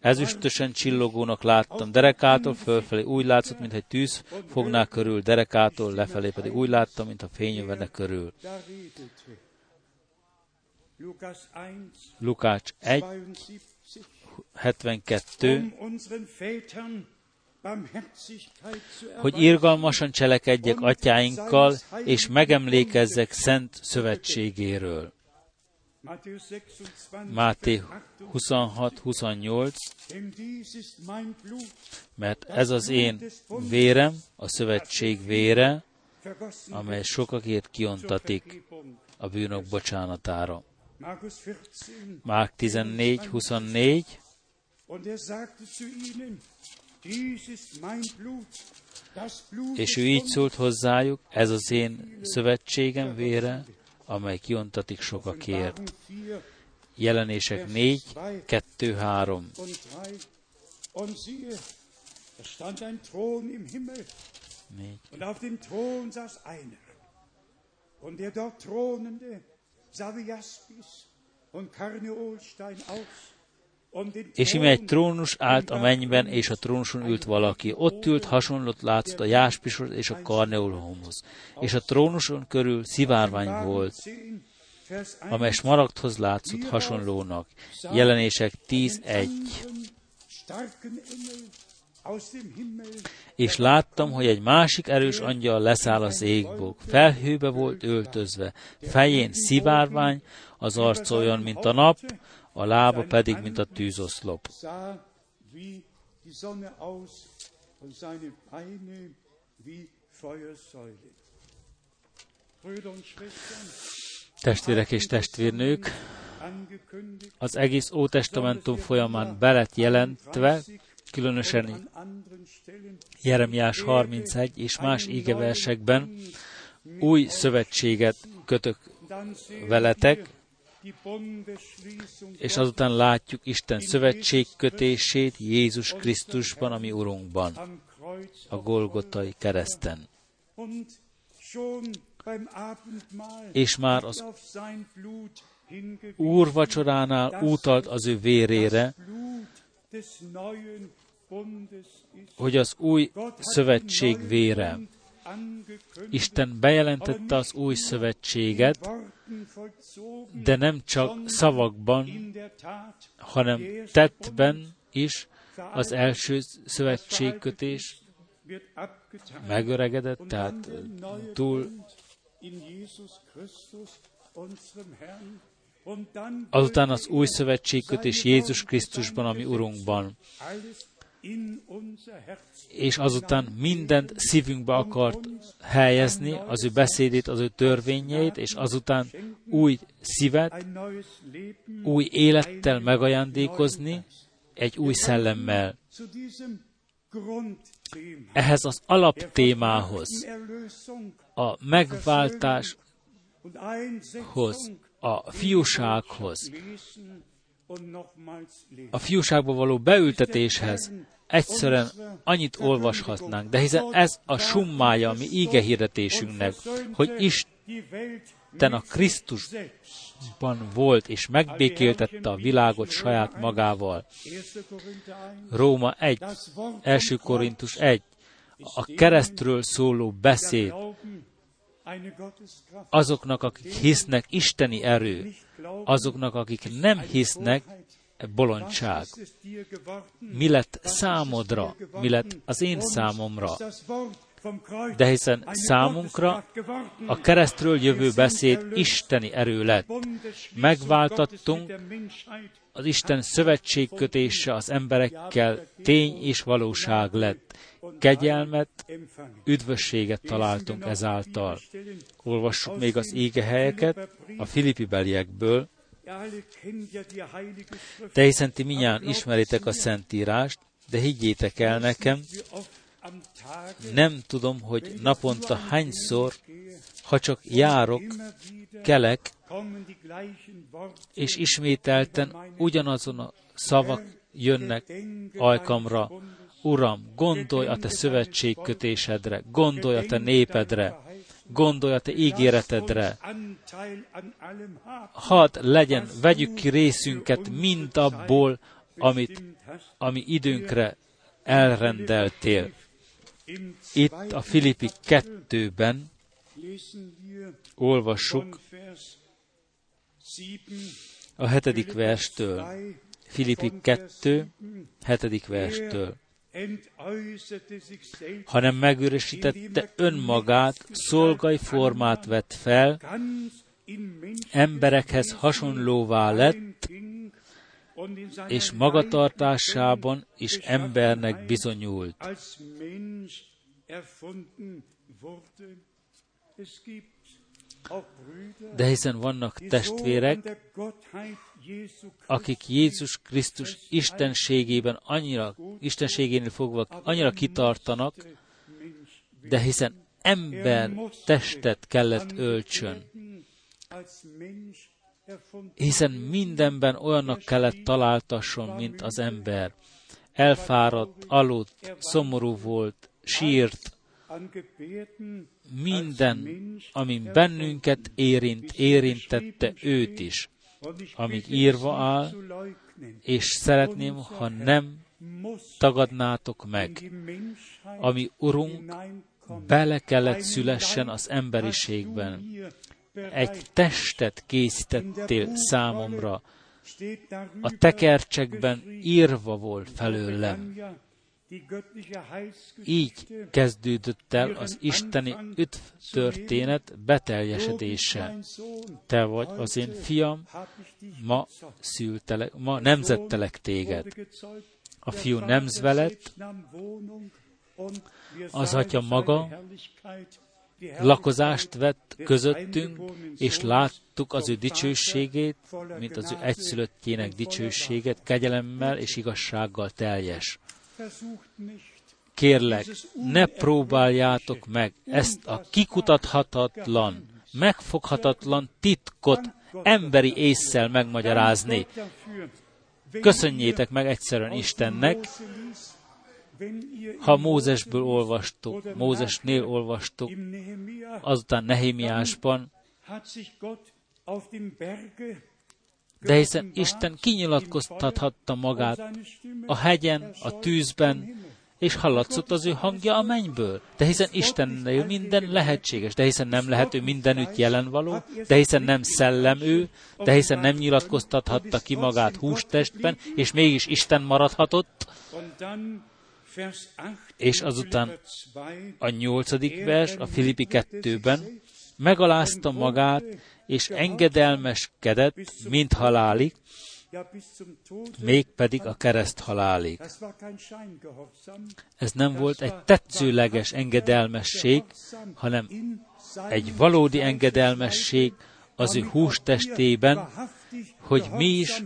Ezüstösen csillogónak láttam, derekától fölfelé úgy látszott, mintha egy tűz fogná körül, derekától lefelé pedig úgy láttam, mintha fény jövene körül. Lukács 1, 72, hogy irgalmasan cselekedjek atyáinkkal, és megemlékezzek szent szövetségéről. Máté 26-28, mert ez az én vérem, a szövetség vére, amely sokakért kiontatik a bűnök bocsánatára. Márk 14, 24, és ő így szólt hozzájuk, ez az én szövetségem vére, amely kiontatik sokakért. Jelenések 4, 2, 3. Négy. Und auf dem Thron saß einer. Und der dort thronende sah wie Jaspis und Karneolstein aus és ime egy trónus állt a mennyben, és a trónuson ült valaki. Ott ült hasonlót látszott a jáspishoz és a karneolhomhoz. És a trónuson körül szivárvány volt, amely smaragdhoz látszott hasonlónak. Jelenések 10.1 és láttam, hogy egy másik erős angyal leszáll az égbok. Felhőbe volt öltözve, fején szivárvány, az arc olyan, mint a nap, a lába pedig, mint a tűzoszlop. Testvérek és testvérnők, az egész Ótestamentum folyamán belet jelentve, különösen Jeremiás 31 és más ígeversekben új szövetséget kötök veletek, és azután látjuk Isten szövetségkötését Jézus Krisztusban, ami Urunkban, a Golgotai kereszten. És már az Úr vacsoránál utalt az ő vérére, hogy az új szövetség vére. Isten bejelentette az új szövetséget, de nem csak szavakban, hanem tettben is az első szövetségkötés megöregedett, tehát túl. Azután az új szövetségkötés Jézus Krisztusban, ami Urunkban és azután mindent szívünkbe akart helyezni, az ő beszédét, az ő törvényeit, és azután új szívet, új élettel megajándékozni, egy új szellemmel. Ehhez az alaptémához, a megváltáshoz, a fiúsághoz, a fiúságba való beültetéshez egyszerűen annyit olvashatnánk, de hiszen ez a summája a mi íge hirdetésünknek, hogy Isten a Krisztusban volt, és megbékéltette a világot saját magával. Róma 1, első Korintus 1, a keresztről szóló beszéd, azoknak, akik hisznek, isteni erő, azoknak, akik nem hisznek, bolondság. Mi lett számodra, mi lett az én számomra. De hiszen számunkra a keresztről jövő beszéd isteni erő lett. Megváltattunk, az Isten szövetségkötése az emberekkel tény és valóság lett. Kegyelmet, üdvösséget találtunk ezáltal. Olvassuk még az ége helyeket a Filippi beliekből, de hiszen ti minnyáján ismeritek a Szentírást, de higgyétek el nekem, nem tudom, hogy naponta hányszor, ha csak járok, kelek, és ismételten ugyanazon a szavak jönnek ajkamra, Uram, gondolj a te szövetségkötésedre, gondolj a te népedre, gondolj a te ígéretedre. Hadd legyen, vegyük ki részünket mind abból, amit, ami időnkre elrendeltél. Itt a Filippi 2-ben olvassuk a hetedik verstől. Filippi 2, hetedik verstől hanem megőresítette önmagát, szolgai formát vett fel, emberekhez hasonlóvá lett, és magatartásában is embernek bizonyult. De hiszen vannak testvérek, akik Jézus Krisztus istenségében annyira, istenségénél fogva annyira kitartanak, de hiszen ember testet kellett öltsön. Hiszen mindenben olyannak kellett találtasson, mint az ember. Elfáradt, aludt, szomorú volt, sírt, minden, ami bennünket érint, érintette őt is amíg írva áll, és szeretném, ha nem tagadnátok meg, ami Urunk bele kellett szülessen az emberiségben. Egy testet készítettél számomra, a tekercsekben írva volt felőlem. Így kezdődött el az isteni üdv történet beteljesedése. Te vagy az én fiam, ma, szültelek, ma nemzettelek téged. A fiú nemzvelet, az atya maga lakozást vett közöttünk, és láttuk az ő dicsőségét, mint az ő egyszülöttjének dicsőséget, kegyelemmel és igazsággal teljes. Kérlek, ne próbáljátok meg ezt a kikutathatatlan, megfoghatatlan titkot emberi észszel megmagyarázni. Köszönjétek meg egyszerűen Istennek, ha Mózesből olvastuk, Mózesnél olvastuk, azután Nehémiásban, de hiszen Isten kinyilatkoztathatta magát a hegyen, a tűzben, és hallatszott az ő hangja a mennyből. De hiszen Istennél minden lehetséges, de hiszen nem lehet ő mindenütt jelen való, de hiszen nem szellem ő, de hiszen nem nyilatkoztathatta ki magát hústestben, és mégis Isten maradhatott. És azután a nyolcadik vers a Filippi kettőben megalázta magát, és engedelmeskedett, mint halálig, mégpedig a kereszt halálig. Ez nem volt egy tetszőleges engedelmesség, hanem egy valódi engedelmesség az ő hústestében, hogy mi is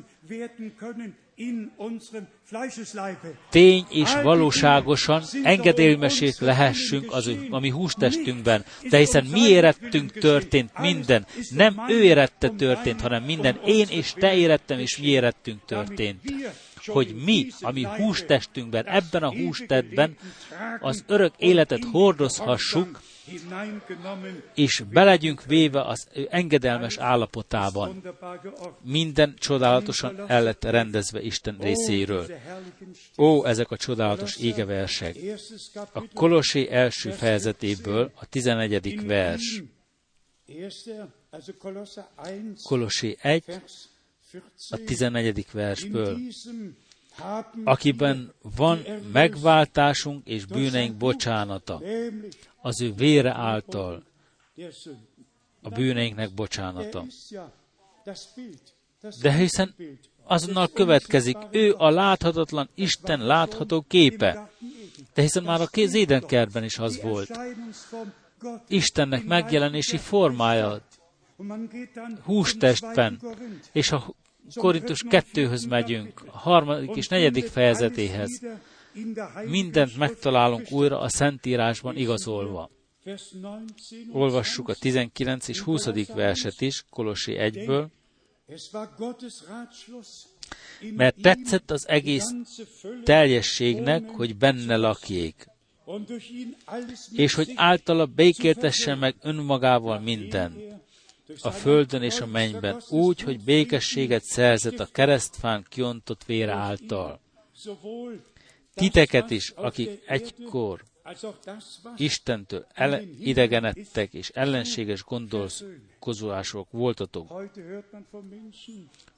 tény és valóságosan engedelmesét lehessünk az ő, a mi hústestünkben. De hiszen mi érettünk történt minden. Nem ő érette történt, hanem minden. én és te érettem és mi érettünk történt. hogy mi, ami hústestünkben, ebben a hústestben az örök életet hordozhassuk, és belegyünk véve az engedelmes állapotában. Minden csodálatosan el lett rendezve Isten részéről. Ó, ezek a csodálatos égeversek! A Kolossé első fejezetéből a 11. vers. Kolossé 1, a 14. versből akiben van megváltásunk és bűneink bocsánata, az ő vére által a bűneinknek bocsánata. De hiszen azonnal következik, ő a láthatatlan Isten látható képe. De hiszen már a édenkertben is az volt. Istennek megjelenési formája, hústestben, és a Korintus 2-höz megyünk, a harmadik és negyedik fejezetéhez. Mindent megtalálunk újra a Szentírásban igazolva. Olvassuk a 19 és 20. verset is, Kolosi 1-ből. Mert tetszett az egész teljességnek, hogy benne lakjék, és hogy általa békéltesse meg önmagával mindent a földön és a mennyben, úgy, hogy békességet szerzett a keresztfán kiontott vére által. Titeket is, akik egykor Istentől ele, idegenedtek és ellenséges gondolkozások voltatok.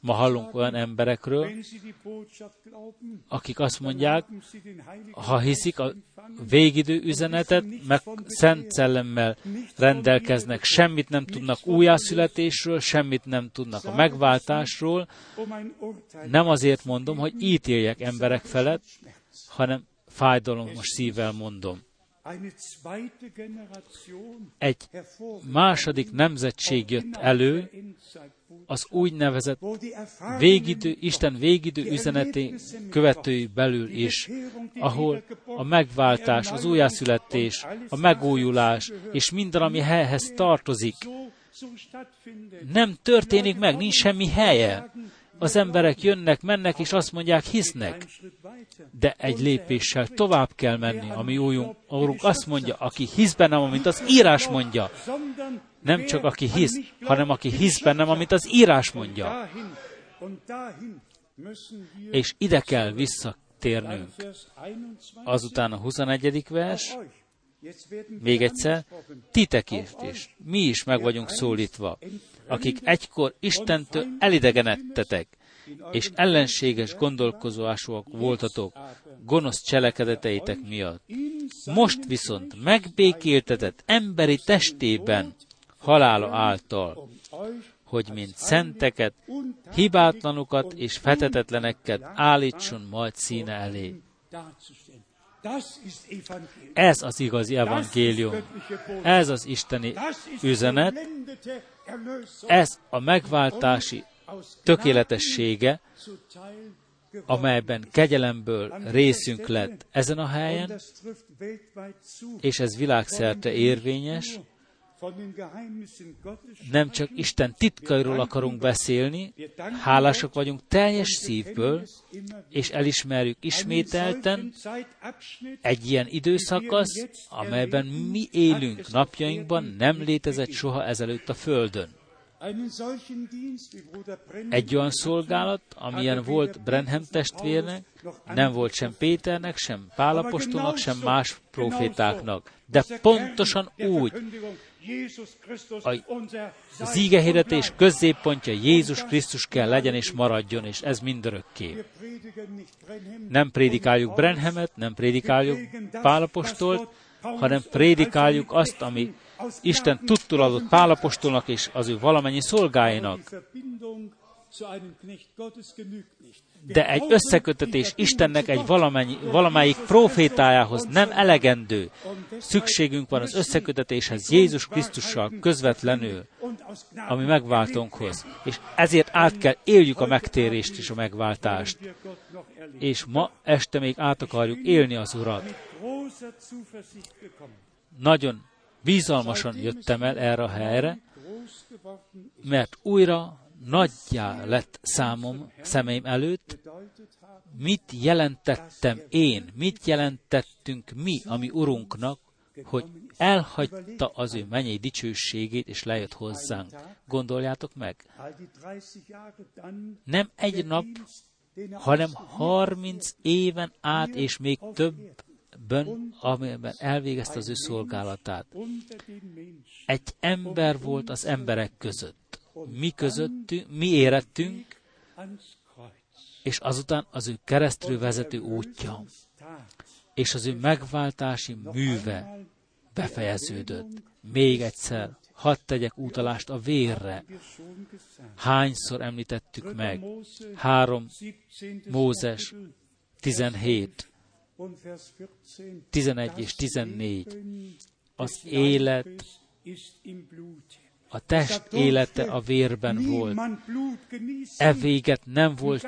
Ma hallunk olyan emberekről, akik azt mondják, ha hiszik a végidő üzenetet, meg szent szellemmel rendelkeznek, semmit nem tudnak újjászületésről, semmit nem tudnak a megváltásról. Nem azért mondom, hogy ítéljek emberek felett, hanem fájdalomos szívvel mondom. Egy második nemzetség jött elő, az úgynevezett végidő, Isten végidő üzeneti követői belül is, ahol a megváltás, az újjászületés, a megújulás és minden, ami helyhez tartozik, nem történik meg, nincs semmi helye. Az emberek jönnek, mennek, és azt mondják, hisznek. de egy lépéssel tovább kell menni, ami úrunk azt mondja, aki hisz bennem, amint az írás mondja. Nem csak aki hisz, hanem aki hisz bennem, amit az írás mondja. És ide kell visszatérnünk. Azután a 21. vers, még egyszer, titekért is, mi is meg vagyunk szólítva, akik egykor Istentől elidegenedtetek, és ellenséges gondolkozásúak voltatok gonosz cselekedeteitek miatt. Most viszont megbékéltetett emberi testében halála által, hogy mint szenteket, hibátlanukat és fetetetleneket állítson majd színe elé. Ez az igazi evangélium. Ez az isteni üzenet. Ez a megváltási tökéletessége, amelyben kegyelemből részünk lett ezen a helyen, és ez világszerte érvényes, nem csak Isten titkairól akarunk beszélni, hálásak vagyunk teljes szívből, és elismerjük ismételten egy ilyen időszakasz, amelyben mi élünk napjainkban, nem létezett soha ezelőtt a Földön. Egy olyan szolgálat, amilyen volt Brenham testvérnek, nem volt sem Péternek, sem Pálapostolnak, sem más profétáknak. De pontosan úgy, az ígehirdetés középpontja Jézus Krisztus kell legyen és maradjon, és ez mindörökké. Nem prédikáljuk Brenhemet, nem prédikáljuk Pálapostolt, hanem prédikáljuk azt, ami Isten tudtul adott Pálapostolnak és az ő valamennyi szolgáinak. De egy összekötetés Istennek egy valamennyi, valamelyik profétájához nem elegendő. Szükségünk van az összekötetéshez Jézus Krisztussal közvetlenül, ami megváltónkhoz. És ezért át kell éljük a megtérést és a megváltást. És ma este még át akarjuk élni az Urat. Nagyon Bizalmasan jöttem el erre a helyre, mert újra nagyjá lett számom szemeim előtt, mit jelentettem én, mit jelentettünk mi, ami Urunknak, hogy elhagyta az ő mennyei dicsőségét, és lejött hozzánk. Gondoljátok meg? Nem egy nap, hanem harminc éven át, és még több bön, amiben elvégezte az ő szolgálatát. Egy ember volt az emberek között. Mi közöttünk, mi érettünk, és azután az ő keresztül vezető útja, és az ő megváltási műve befejeződött. Még egyszer, hadd tegyek utalást a vérre. Hányszor említettük meg? Három Mózes 17. 11 és 14. Az élet, a test élete a vérben volt. E véget nem volt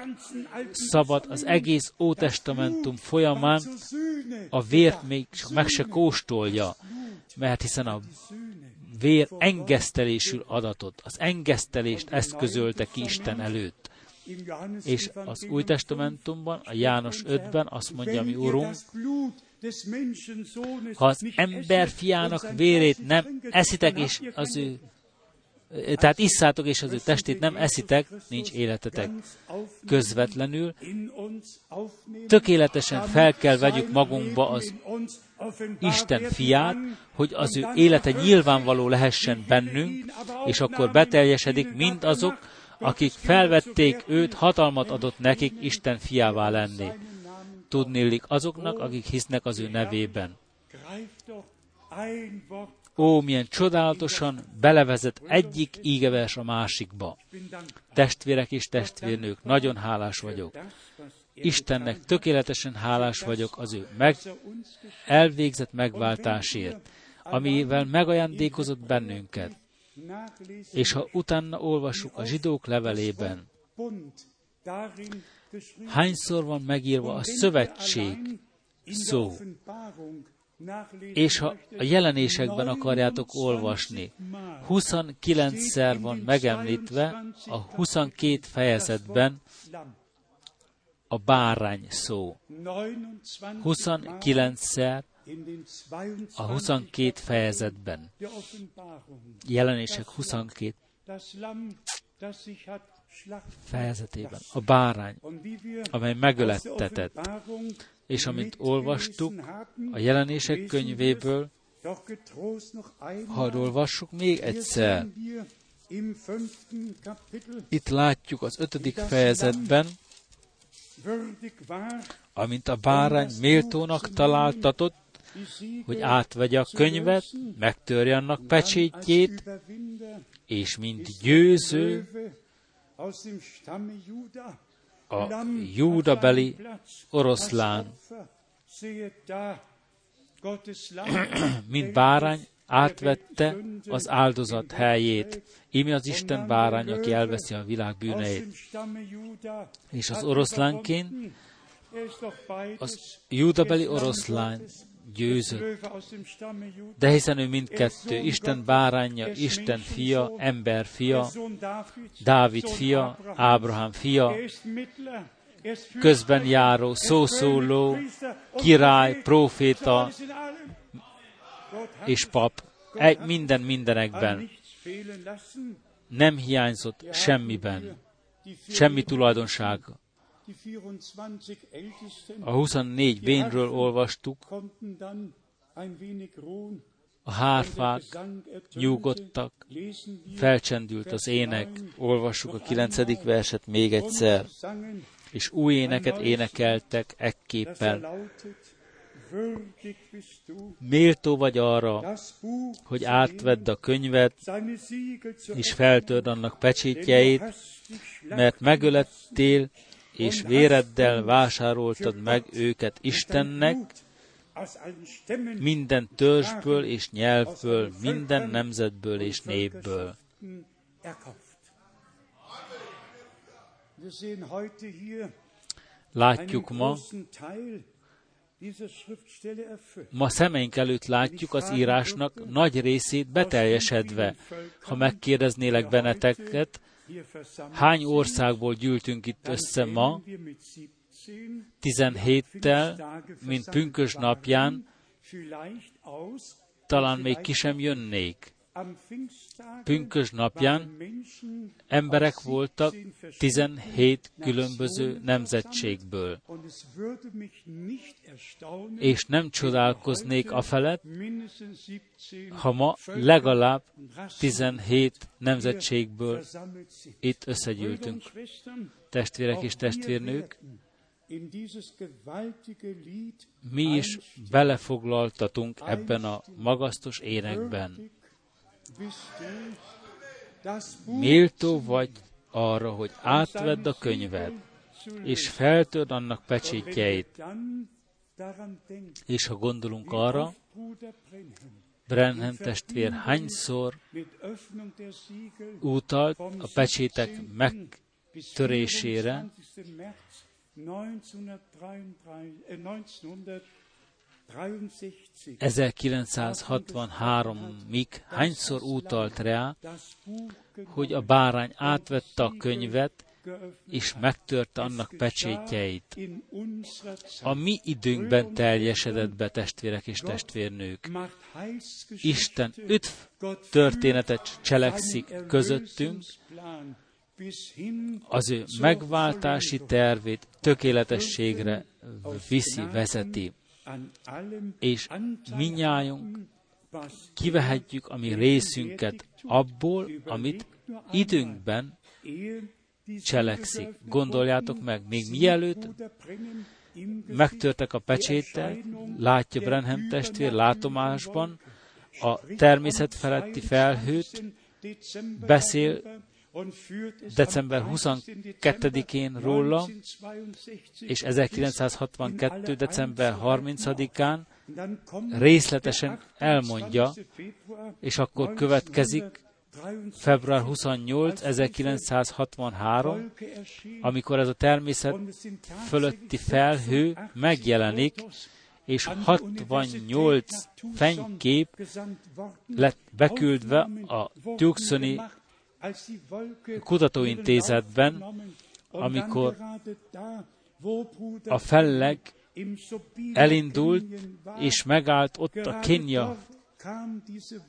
szabad az egész Ótestamentum folyamán a vért még meg se kóstolja, mert hiszen a vér engesztelésül adatot. Az engesztelést eszközölte ki Isten előtt. És az Új Testamentumban, a János 5-ben azt mondja, mi Urunk, ha az ember fiának vérét nem eszitek, és az ő tehát isszátok, és az ő testét nem eszitek, nincs életetek közvetlenül. Tökéletesen fel kell vegyük magunkba az Isten fiát, hogy az ő élete nyilvánvaló lehessen bennünk, és akkor beteljesedik mind azok, akik felvették őt, hatalmat adott nekik Isten fiává lenni. Tudnélik azoknak, akik hisznek az ő nevében. Ó, milyen csodálatosan belevezet egyik ígevers a másikba. Testvérek és testvérnők, nagyon hálás vagyok. Istennek tökéletesen hálás vagyok az ő meg, elvégzett megváltásért, amivel megajándékozott bennünket. És ha utána olvassuk a zsidók levelében, hányszor van megírva a szövetség szó, és ha a jelenésekben akarjátok olvasni, 29-szer van megemlítve a 22 fejezetben a bárány szó. 29-szer a 22 fejezetben. Jelenések 22 fejezetében. A bárány, amely megölettetett. És amint olvastuk a jelenések könyvéből, hadd olvassuk még egyszer. Itt látjuk az ötödik fejezetben, amint a bárány méltónak találtatott, hogy átvegye a könyvet, megtörje annak pecsétjét, és mint győző a júdabeli oroszlán, mint bárány átvette az áldozat helyét. Íme az Isten bárány, aki elveszi a világ bűneit. És az oroszlánként az júdabeli oroszlán győzött. De hiszen ő mindkettő, Isten bárányja, Isten fia, ember fia, Dávid fia, Ábrahám fia, közben járó, szószóló, király, proféta és pap. Egy, minden mindenekben. Nem hiányzott semmiben. Semmi tulajdonsága. A 24 bénről olvastuk, a hárfák nyugodtak, felcsendült az ének, olvassuk a 9. verset még egyszer, és új éneket énekeltek ekképpen. Méltó vagy arra, hogy átvedd a könyvet, és feltörd annak pecsétjeit, mert megölettél, és véreddel vásároltad meg őket Istennek, minden törzsből és nyelvből, minden nemzetből és népből. Látjuk ma, Ma szemeink előtt látjuk az írásnak nagy részét beteljesedve. Ha megkérdeznélek benneteket, Hány országból gyűltünk itt össze ma? 17-tel, mint pünkös napján, talán még ki sem jönnék. Pünkös napján emberek voltak 17 különböző nemzetségből. És nem csodálkoznék a felett, ha ma legalább 17 nemzetségből itt összegyűltünk. Testvérek és testvérnők, mi is belefoglaltatunk ebben a magasztos énekben. Méltó vagy arra, hogy átvedd a könyvet, és feltörd annak pecsétjeit. És ha gondolunk arra, Brenhem testvér hányszor utalt a pecsétek megtörésére, 1963-ig hányszor utalt rá, hogy a bárány átvette a könyvet, és megtörte annak pecsétjeit. A mi időnkben teljesedett be testvérek és testvérnők. Isten öt történetet cselekszik közöttünk, az ő megváltási tervét tökéletességre viszi, vezeti és minnyájunk kivehetjük a mi részünket abból, amit időnkben cselekszik. Gondoljátok meg, még mielőtt megtörtek a pecsétek, látja Brenham testvér látomásban, a természet feletti felhőt beszél december 22-én róla, és 1962. december 30-án részletesen elmondja, és akkor következik február 28, 1963, amikor ez a természet fölötti felhő megjelenik, és 68 fenykép lett beküldve a Tucsoni kutatóintézetben, amikor a felleg elindult, és megállt ott a Kenya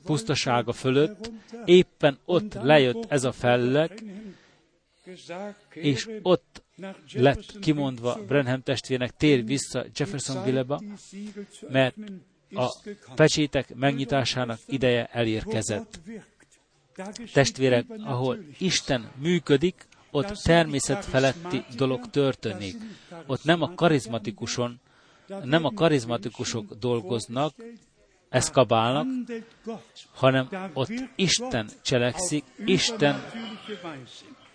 pusztasága fölött, éppen ott lejött ez a felleg, és ott lett kimondva Brenham testvérnek, tér vissza Jeffersonville-ba, mert a pecsétek megnyitásának ideje elérkezett. Testvérek, ahol Isten működik, ott természetfeletti dolog történik. Ott nem a karizmatikuson, nem a karizmatikusok dolgoznak, eszkabálnak, hanem ott Isten cselekszik, Isten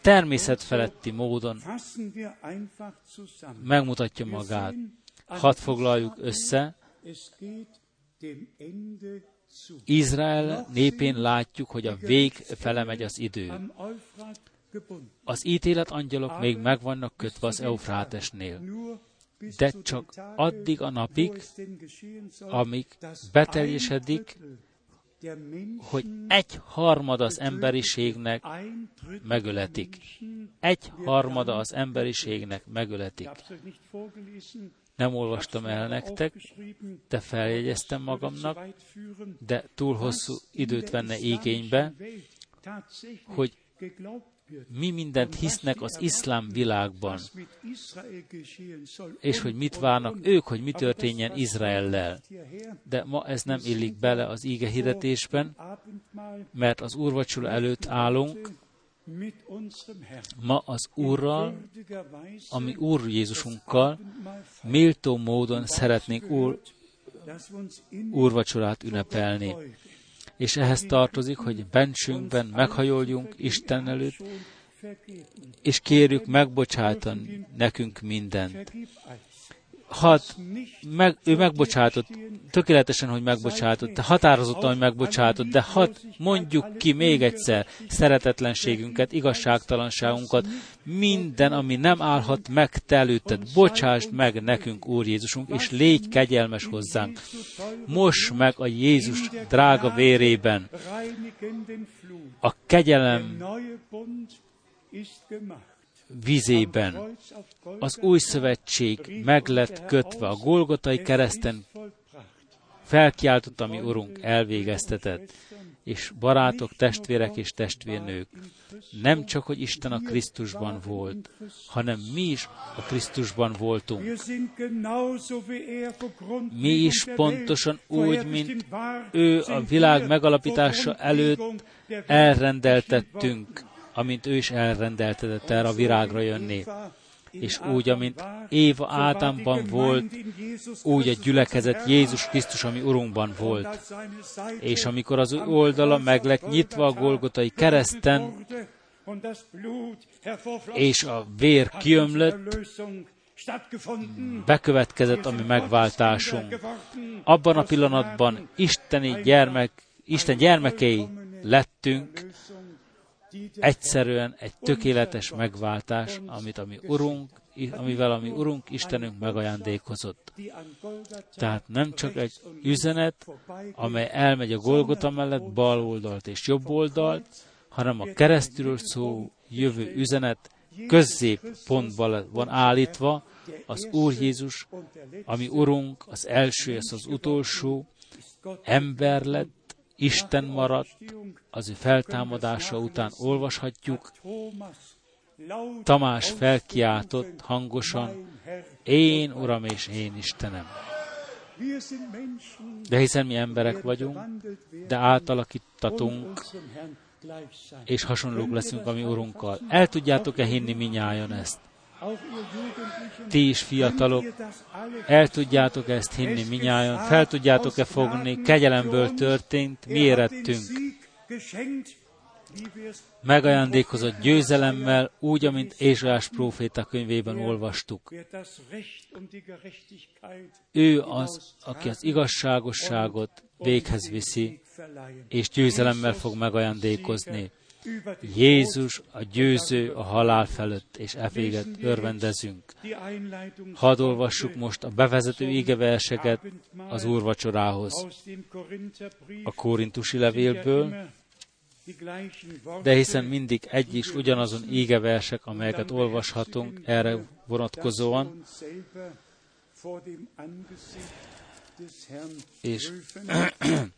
természetfeletti módon megmutatja magát. Hadd foglaljuk össze, Izrael népén látjuk, hogy a vég fele megy az idő. Az ítélet angyalok még meg vannak kötve az Eufrátesnél, de csak addig a napig, amíg beteljesedik, hogy egy harmada az emberiségnek megöletik. Egy harmada az emberiségnek megöletik. Nem olvastam el nektek, de feljegyeztem magamnak, de túl hosszú időt venne igénybe, hogy mi mindent hisznek az iszlám világban, és hogy mit várnak ők, hogy mi történjen Izraellel. De ma ez nem illik bele az íge hirdetésben, mert az úrvacsora előtt állunk, ma az Úrral, ami Úr Jézusunkkal, méltó módon szeretnénk Úr, úrvacsorát ünnepelni. És ehhez tartozik, hogy bencsünkben meghajoljunk Isten előtt, és kérjük megbocsátan nekünk mindent. Hadd, meg, ő megbocsátott, tökéletesen, hogy megbocsátott, határozottan, hogy megbocsátott, de hadd mondjuk ki még egyszer szeretetlenségünket, igazságtalanságunkat, minden, ami nem állhat meg te előtted, bocsásd meg nekünk, Úr Jézusunk, és légy kegyelmes hozzánk. Most meg a Jézus drága vérében. A kegyelem vizében az új szövetség meg lett kötve a Golgotai kereszten felkiáltott, ami Urunk elvégeztetett. És barátok, testvérek és testvérnők, nem csak, hogy Isten a Krisztusban volt, hanem mi is a Krisztusban voltunk. Mi is pontosan úgy, mint ő a világ megalapítása előtt elrendeltettünk amint ő is elrendeltetett erre a virágra jönni. És úgy, amint Éva Ádámban volt, úgy a gyülekezet Jézus Krisztus, ami Urunkban volt. És amikor az oldala meg lett nyitva a Golgotai kereszten, és a vér kiömlött, bekövetkezett a mi megváltásunk. Abban a pillanatban isteni gyermek, Isten gyermekei lettünk, egyszerűen egy tökéletes megváltás, amit a mi Urunk, amivel a mi Urunk Istenünk megajándékozott. Tehát nem csak egy üzenet, amely elmegy a Golgota mellett bal oldalt és jobb oldalt, hanem a keresztülről szó jövő üzenet pontban van állítva, az Úr Jézus, ami Urunk, az első és az utolsó, ember lett, Isten maradt, az ő feltámadása után olvashatjuk, Tamás felkiáltott hangosan, én Uram és én Istenem. De hiszen mi emberek vagyunk, de átalakítatunk, és hasonlók leszünk a mi Urunkkal. El tudjátok-e hinni minnyáján ezt? Ti is fiatalok, el tudjátok ezt hinni minnyáján, fel tudjátok-e fogni, kegyelemből történt, mi érettünk. Megajándékozott győzelemmel, úgy, amint Ézsás próféta könyvében olvastuk. Ő az, aki az igazságosságot véghez viszi, és győzelemmel fog megajándékozni. Jézus a győző a halál felett, és eféget örvendezünk. Hadd olvassuk most a bevezető égeverseket az úrvacsorához. A korintusi levélből, de hiszen mindig egy is ugyanazon ígeversek, amelyeket olvashatunk erre vonatkozóan, és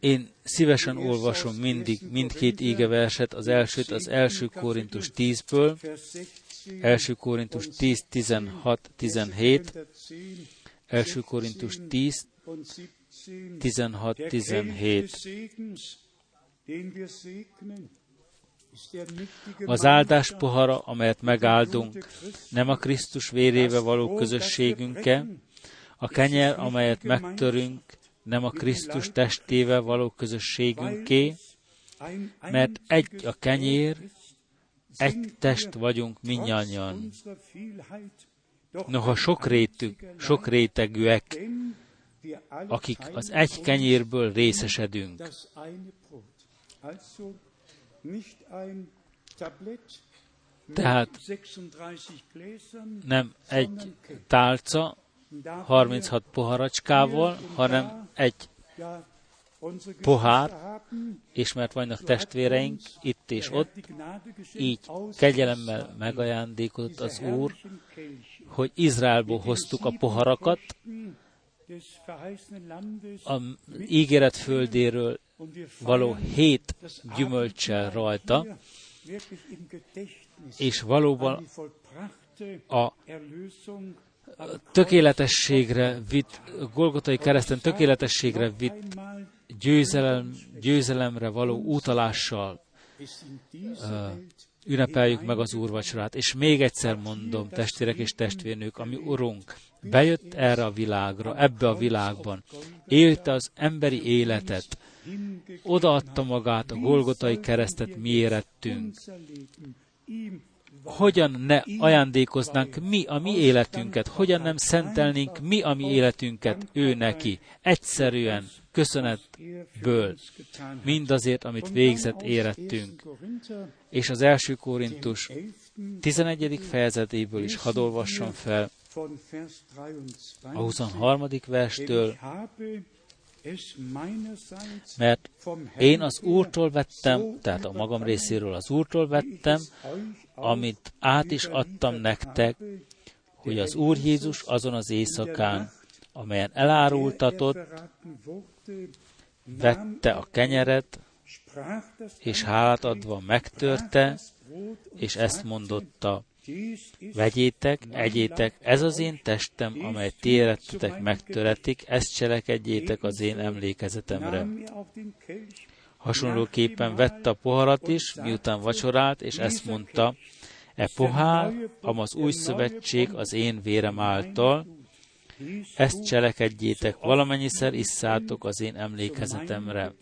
én szívesen olvasom mindig mindkét ígeverset, az elsőt az első Korintus 10-ből, első Korintus 10, 16, 17, első Korintus 10, 16, 17. Az áldás pohara, amelyet megáldunk, nem a Krisztus vérébe való közösségünke, a kenyer, amelyet megtörünk, nem a Krisztus testével való közösségünké, mert egy a kenyér, egy test vagyunk minnyáján. Noha sok, rétű, sok rétegűek, akik az egy kenyérből részesedünk. Tehát nem egy tálca, 36 poharacskával, hanem egy pohár, és mert vannak testvéreink itt és ott, így kegyelemmel megajándékozott az Úr, hogy Izraelból hoztuk a poharakat, a ígéret földéről való hét gyümölcsel rajta, és valóban a tökéletességre vitt, Golgotai kereszten tökéletességre vitt győzelem, győzelemre való utalással ünnepeljük meg az úrvacsorát. És még egyszer mondom, testvérek és testvérnők, ami Urunk bejött erre a világra, ebbe a világban, élte az emberi életet, odaadta magát a Golgotai keresztet mi érettünk, hogyan ne ajándékoznánk mi a mi életünket, hogyan nem szentelnénk mi a mi életünket ő neki, egyszerűen, köszönetből, mindazért, amit végzett érettünk. És az első Korintus 11. fejezetéből is hadd olvassam fel, a 23. verstől, mert én az Úrtól vettem, tehát a magam részéről az Úrtól vettem, amit át is adtam nektek, hogy az Úr Jézus azon az éjszakán, amelyen elárultatott, vette a kenyeret, és hálát adva megtörte, és ezt mondotta, Vegyétek, egyétek, ez az én testem, amely ti érettetek megtöretik, ezt cselekedjétek az én emlékezetemre. Hasonlóképpen vette a poharat is, miután vacsorált, és ezt mondta, e pohár, am az új szövetség az én vérem által, ezt cselekedjétek, valamennyiszer isszátok az én emlékezetemre.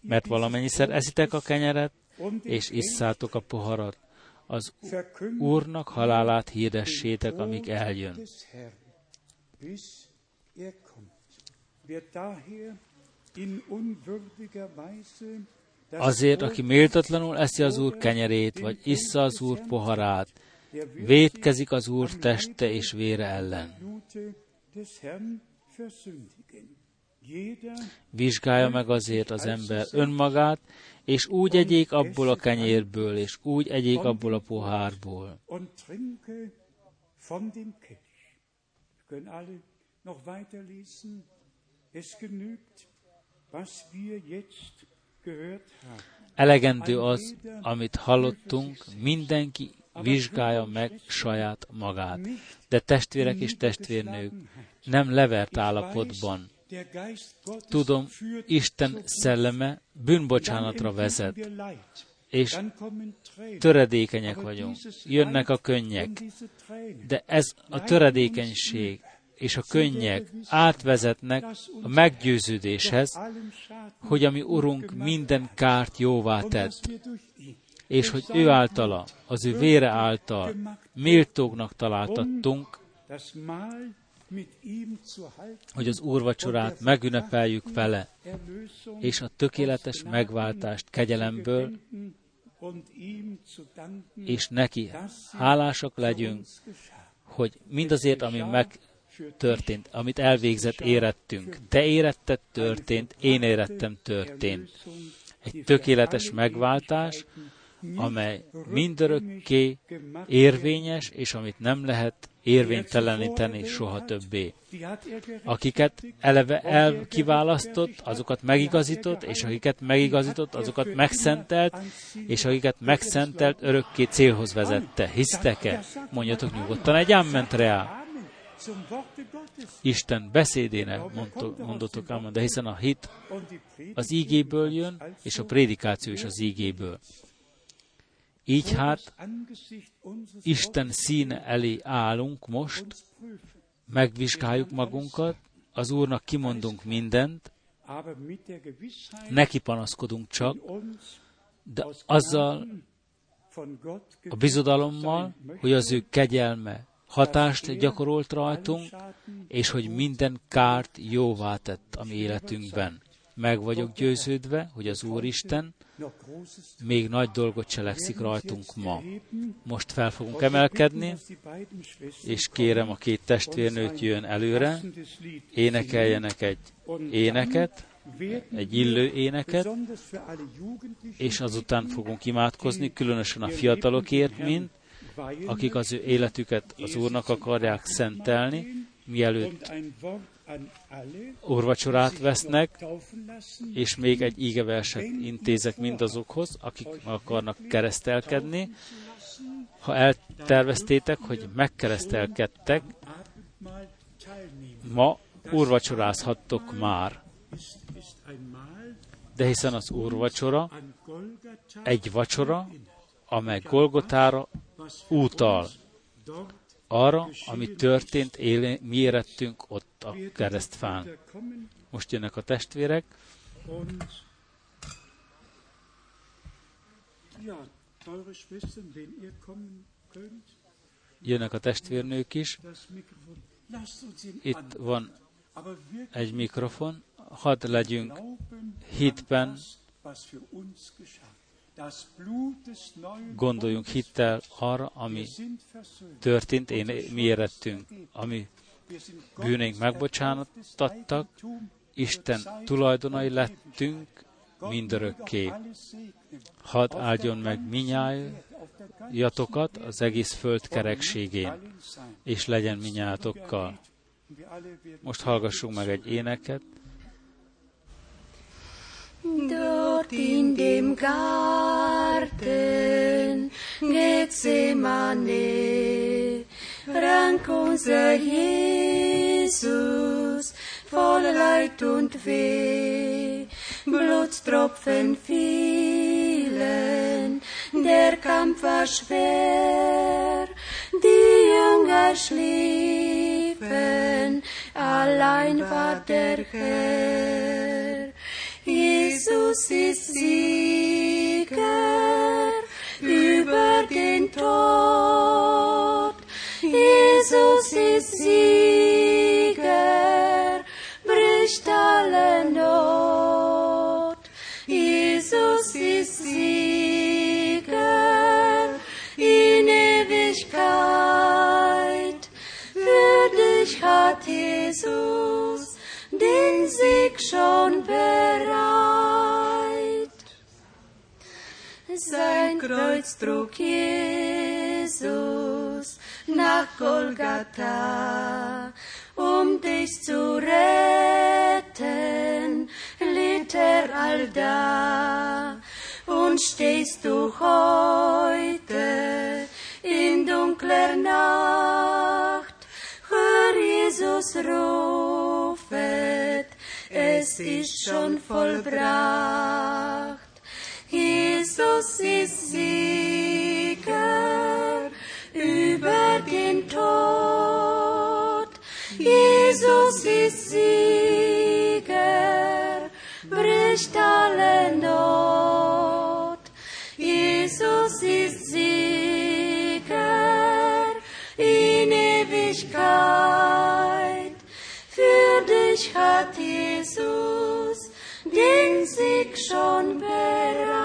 Mert valamennyiszer eszitek a kenyeret, és isszátok a poharat. Az Úrnak halálát hirdessétek, amíg eljön. Azért, aki méltatlanul eszi az Úr kenyerét, vagy issza az Úr poharát, védkezik az Úr teste és vére ellen. Vizsgálja meg azért az ember önmagát, és úgy egyék abból a kenyérből, és úgy egyék abból a pohárból. Elegendő az, amit hallottunk, mindenki vizsgálja meg saját magát. De testvérek és testvérnők, nem levert állapotban, Tudom, Isten szelleme bűnbocsánatra vezet, és töredékenyek vagyunk. Jönnek a könnyek, de ez a töredékenység és a könnyek átvezetnek a meggyőződéshez, hogy ami Urunk minden kárt jóvá tett, és hogy ő általa, az ő vére által méltóknak találtattunk, hogy az úrvacsorát megünnepeljük vele, és a tökéletes megváltást kegyelemből, és neki hálásak legyünk, hogy mindazért, ami meg történt, amit elvégzett, érettünk. Te éretted, történt, én érettem, történt. Egy tökéletes megváltás, amely mindörökké érvényes, és amit nem lehet érvényteleníteni soha többé. Akiket eleve elkiválasztott, azokat megigazított, és akiket megigazított, azokat megszentelt, és akiket megszentelt, örökké célhoz vezette. Hisztek-e? Mondjatok nyugodtan egy ámment reál. Isten beszédének mondotok ám, de hiszen a hit az ígéből jön, és a prédikáció is az ígéből. Így hát Isten színe elé állunk most, megvizsgáljuk magunkat, az Úrnak kimondunk mindent, neki panaszkodunk csak, de azzal a bizodalommal, hogy az ő kegyelme hatást gyakorolt rajtunk, és hogy minden kárt jóvá tett a mi életünkben. Meg vagyok győződve, hogy az Úristen még nagy dolgot cselekszik rajtunk ma. Most fel fogunk emelkedni, és kérem a két testvérnőt jön előre, énekeljenek egy éneket, egy illő éneket, és azután fogunk imádkozni, különösen a fiatalokért, mint akik az ő életüket az Úrnak akarják szentelni, mielőtt úrvacsorát vesznek, és még egy ígeverset intézek mindazokhoz, akik akarnak keresztelkedni. Ha elterveztétek, hogy megkeresztelkedtek, ma úrvacsorázhattok már. De hiszen az úrvacsora egy vacsora, amely Golgotára útal arra, ami történt, éle, mi érettünk ott a keresztfán. Most jönnek a testvérek. Jönnek a testvérnők is. Itt van egy mikrofon. Hadd legyünk hitben Gondoljunk hittel arra, ami történt, én, mi érettünk, ami bűnénk megbocsánattattak, Isten tulajdonai lettünk mindörökké. Hadd áldjon meg minnyájatokat az egész föld kerekségén, és legyen minnyátokkal. Most hallgassunk meg egy éneket, in dem Garten Gethsemane. Rank unser Jesus voll Leid und Weh, Blutstropfen fielen, der Kampf war schwer, die Jünger schliefen, allein war der Herr. Jesus ist Sieger über den Tod. Jesus ist Sieger, Sein Kreuz trug Jesus nach Golgatha, um dich zu retten, litt er all da. Und stehst du heute in dunkler Nacht, hör Jesus rufet, es ist schon vollbracht. Jesus ist Sieger über den Tod. Jesus ist Sieger, bricht alle Not. Jesus ist Sieger in Ewigkeit. Für dich hat Jesus den Sieg schon bereit.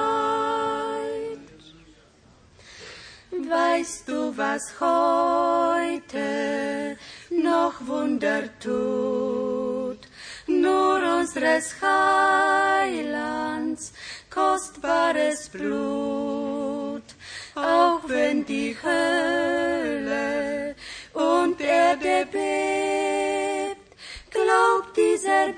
Weißt du, was heute noch Wunder tut. Nur unseres Heilands kostbares Blut, auch wenn die Hölle und Erde bebt, glaubt dieser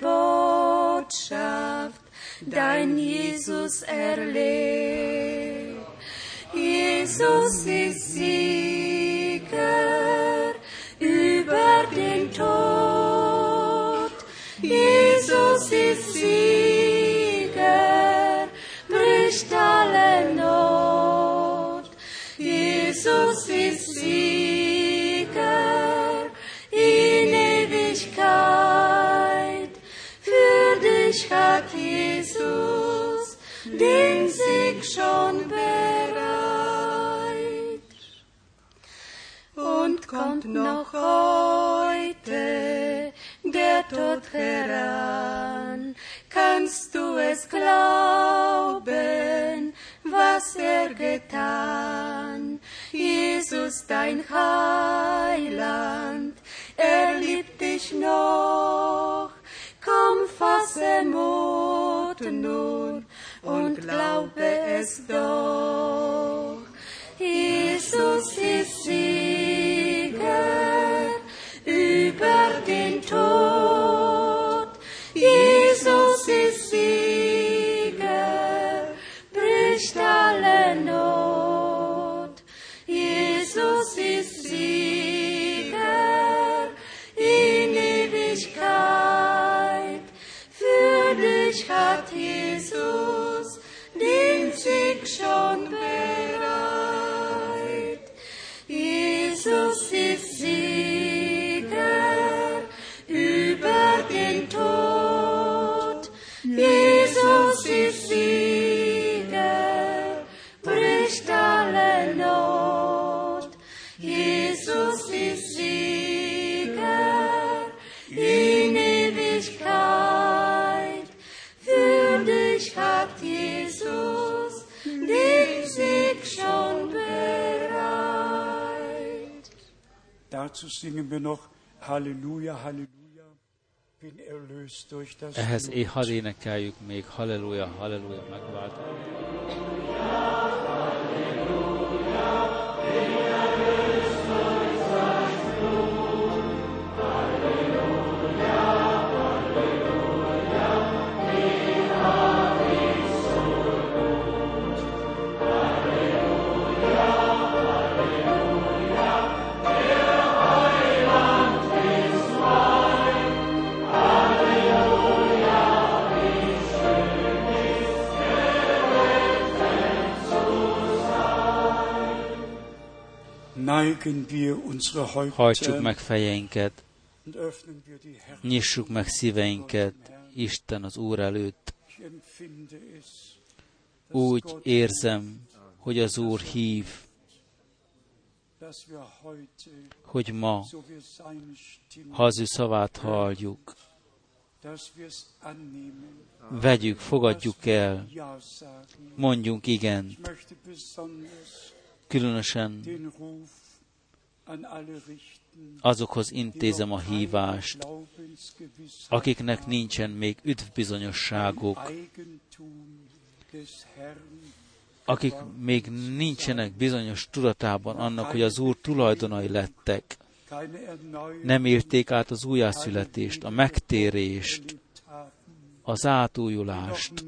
Botschaft, dein Jesus erlebt. Jesus ist Sieger über den Tod. Jesus ist Sieger, bricht alle Not. Jesus ist Sieger in Ewigkeit. Für dich hat Jesus den Sieg schon bereit. Kommt noch heute der Tod heran, kannst du es glauben, was er getan. Jesus, dein Heiland, er liebt dich noch. Komm, fasse Mut nun und glaube es doch. Jesus ist Sieger Ehhez é, hadd énekeljük még. Halleluja, Halleluja, megváltó. Hajtsuk meg fejeinket, nyissuk meg szíveinket, Isten az Úr előtt. Úgy érzem, hogy az Úr hív, hogy ma, ha az ő szavát halljuk, vegyük, fogadjuk el, mondjunk igen, különösen azokhoz intézem a hívást, akiknek nincsen még üdvbizonyosságuk, akik még nincsenek bizonyos tudatában annak, hogy az Úr tulajdonai lettek, nem érték át az újjászületést, a megtérést, az átújulást,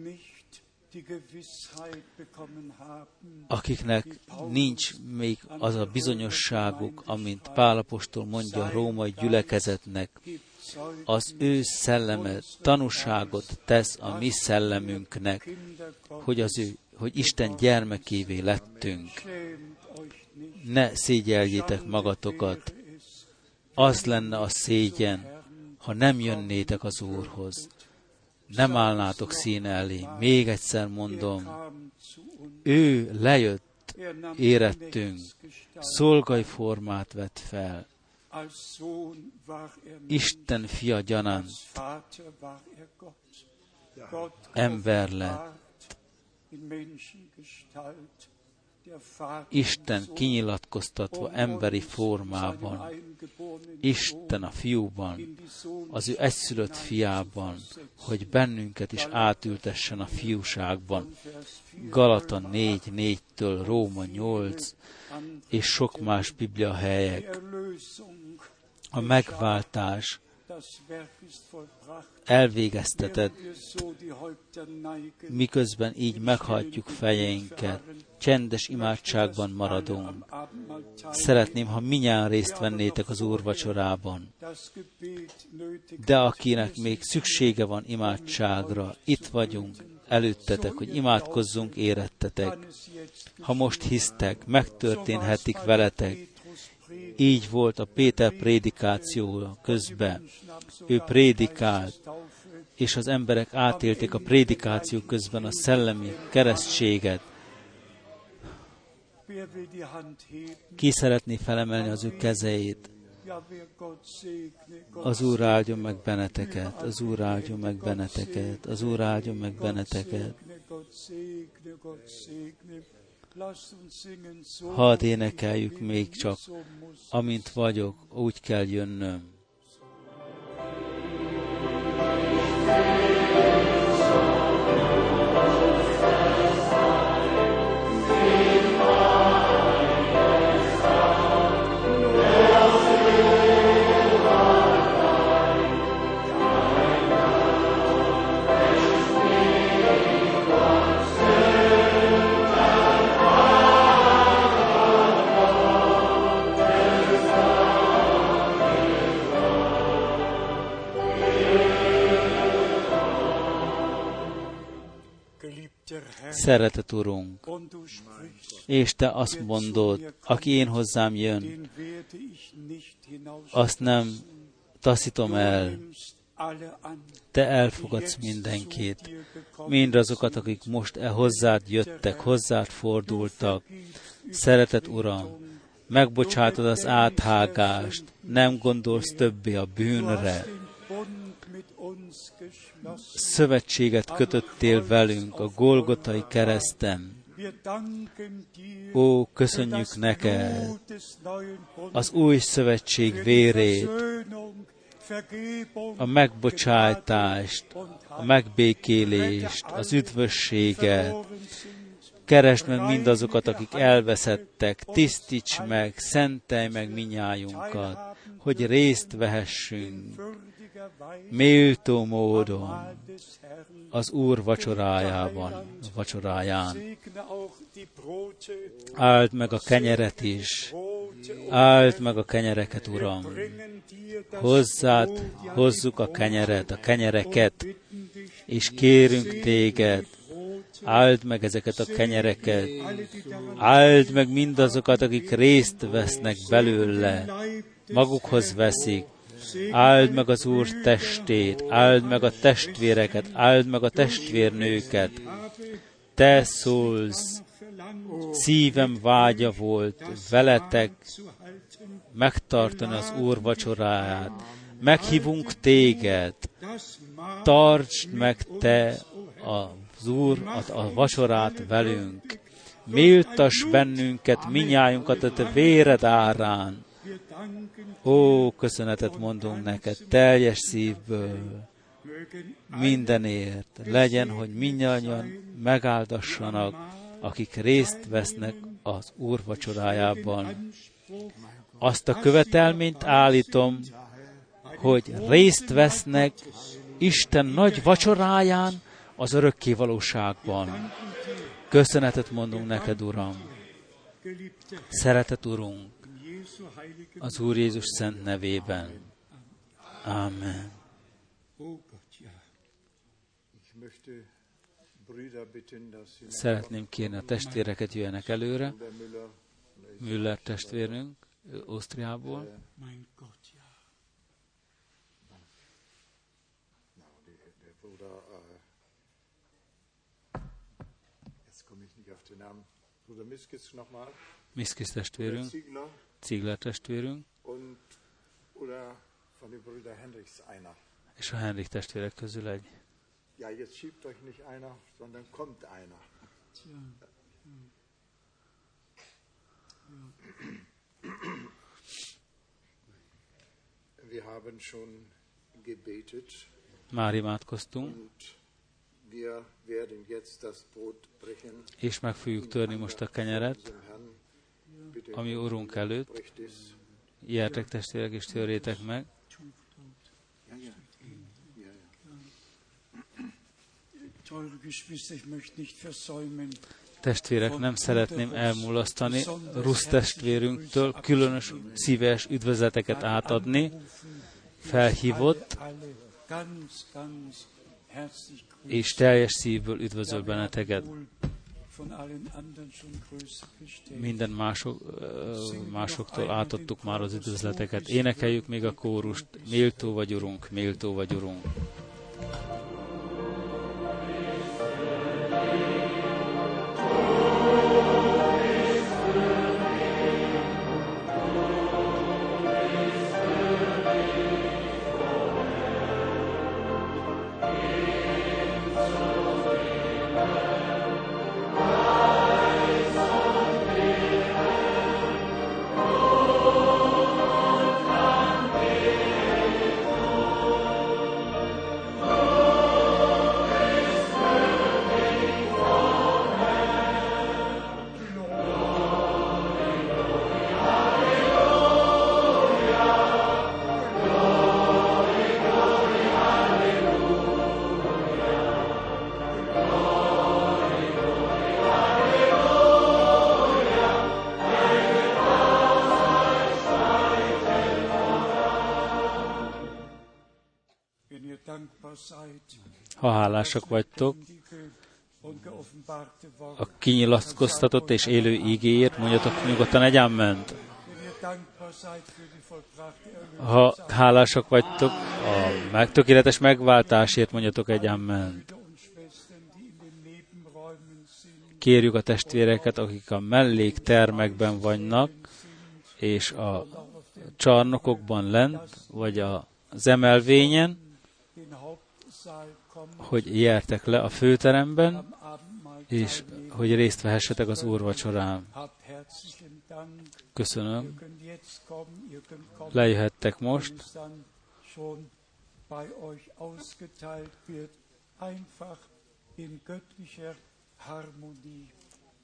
akiknek nincs még az a bizonyosságuk, amint Pálapostól mondja a római gyülekezetnek, az ő szelleme tanúságot tesz a mi szellemünknek, hogy, az ő, hogy Isten gyermekévé lettünk. Ne szégyeljétek magatokat. Az lenne a szégyen, ha nem jönnétek az Úrhoz. Nem állnátok színe elé. Még egyszer er mondom, ő lejött, érettünk, szolgai formát vett fel. Isten fia gyanánt, er Ember Menschengestalt Isten kinyilatkoztatva emberi formában, Isten a fiúban, az ő egyszülött fiában, hogy bennünket is átültessen a fiúságban. Galata 4, 4-től Róma 8, és sok más biblia helyek. A megváltás elvégezteted, miközben így meghajtjuk fejeinket, csendes imádságban maradunk. Szeretném, ha minnyáján részt vennétek az úrvacsorában. De akinek még szüksége van imádságra, itt vagyunk, előttetek, hogy imádkozzunk érettetek. Ha most hisztek, megtörténhetik veletek. Így volt a Péter prédikációja közben. Ő prédikált, és az emberek átélték a prédikáció közben a szellemi keresztséget. Ki szeretné felemelni az ő kezeit? Az Úr áldjon meg benneteket, az Úr áldjon meg benneteket, az Úr áldjon meg benneteket. Hadd énekeljük még csak, amint vagyok, úgy kell jönnöm. Szeretet Urunk, és Te azt mondod, aki én hozzám jön, azt nem taszítom el, Te elfogadsz mindenkit, mindazokat, akik most e hozzád jöttek, hozzád fordultak. Szeretet Uram, megbocsátod az áthágást, nem gondolsz többé a bűnre, szövetséget kötöttél velünk a Golgotai kereszten. Ó, köszönjük neked az új szövetség vérét, a megbocsájtást, a megbékélést, az üdvösséget. Keresd meg mindazokat, akik elveszettek, tisztíts meg, szentelj meg minnyájunkat, hogy részt vehessünk méltó módon az Úr vacsorájában, vacsoráján. Áld meg a kenyeret is, áld meg a kenyereket, Uram. Hozzád hozzuk a kenyeret, a kenyereket, és kérünk téged, áld meg ezeket a kenyereket, áld meg mindazokat, akik részt vesznek belőle, magukhoz veszik, áld meg az Úr testét, áld meg a testvéreket, áld meg a testvérnőket. Te szólsz, szívem vágya volt veletek megtartani az Úr vacsoráját. Meghívunk téged, tartsd meg te az Úr a, a vacsorát velünk. Méltas bennünket, minnyájunkat a te véred árán Ó, köszönetet mondunk neked teljes szívből, mindenért. Legyen, hogy mindannyian megáldassanak, akik részt vesznek az Úr vacsorájában. Azt a követelményt állítom, hogy részt vesznek Isten nagy vacsoráján az örökké valóságban. Köszönetet mondunk neked, Uram. Szeretet, Urunk, az Úr Jézus szent nevében. Amen. Szeretném kérni a testvéreket jöjjenek előre. Müller testvérünk, Ausztriából. Miskis testvérünk. Ziegler testvérünk, és a Henrik testvérek közül egy. Ja, jetzt schiebt euch nicht einer, sondern kommt einer. Wir haben schon gebetet. Már imádkoztunk. Wir werden jetzt das Brot brechen. És meg fogjuk törni most a kenyeret ami Urunk előtt. Ijátok testvérek, és törjétek meg. Testvérek, nem szeretném elmulasztani Rusz testvérünktől különös szíves üdvözleteket átadni, felhívott, és teljes szívből üdvözöl benneteket. Minden mások, másoktól átadtuk már az üdvözleteket. Énekeljük még a kórust, méltó vagy Urunk, méltó vagy Urunk. Ha hálásak vagytok, a kinyilatkoztatott és élő ígéért, mondjatok nyugodtan egy ment. Ha hálásak vagytok a megtökéletes megváltásért, mondjatok egy ment. Kérjük a testvéreket, akik a melléktermekben vannak, és a csarnokokban lent, vagy az emelvényen, hogy jártek le a főteremben, és hogy részt vehessetek az úrvacsorán. Köszönöm. Lejöhettek most.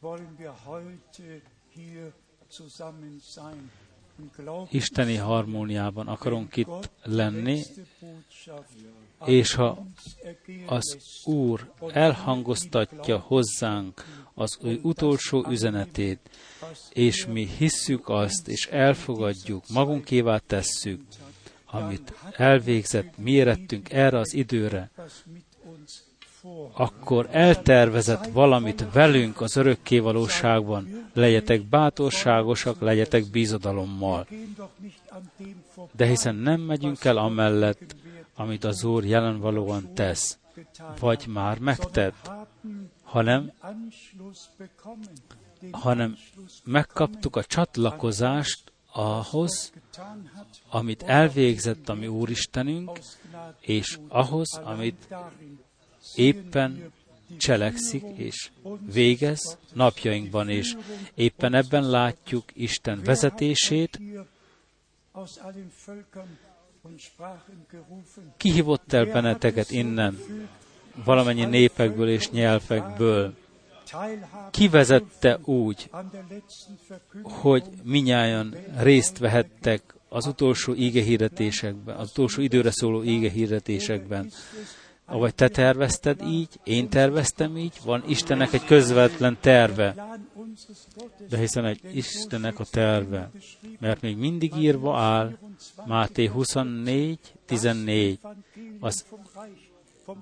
wollen wir heute hier zusammen sein. Isteni harmóniában akarunk itt lenni, és ha az Úr elhangoztatja hozzánk az ő utolsó üzenetét, és mi hisszük azt, és elfogadjuk, magunkévá tesszük, amit elvégzett, mi érettünk erre az időre, akkor eltervezett valamit velünk az örökké valóságban. Legyetek bátorságosak, legyetek bízadalommal. De hiszen nem megyünk el amellett, amit az Úr jelenvalóan tesz, vagy már megtett, hanem, hanem megkaptuk a csatlakozást ahhoz, amit elvégzett a mi Úristenünk, és ahhoz, amit éppen cselekszik és végez napjainkban is. Éppen ebben látjuk Isten vezetését, kihívott el benneteket innen, valamennyi népekből és nyelvekből. Kivezette úgy, hogy minnyáján részt vehettek az utolsó ígehirdetésekben, az utolsó időre szóló ígehirdetésekben. Avagy te tervezted így, én terveztem így, van Istennek egy közvetlen terve. De hiszen egy Istennek a terve, mert még mindig írva áll, Máté 24, 14, az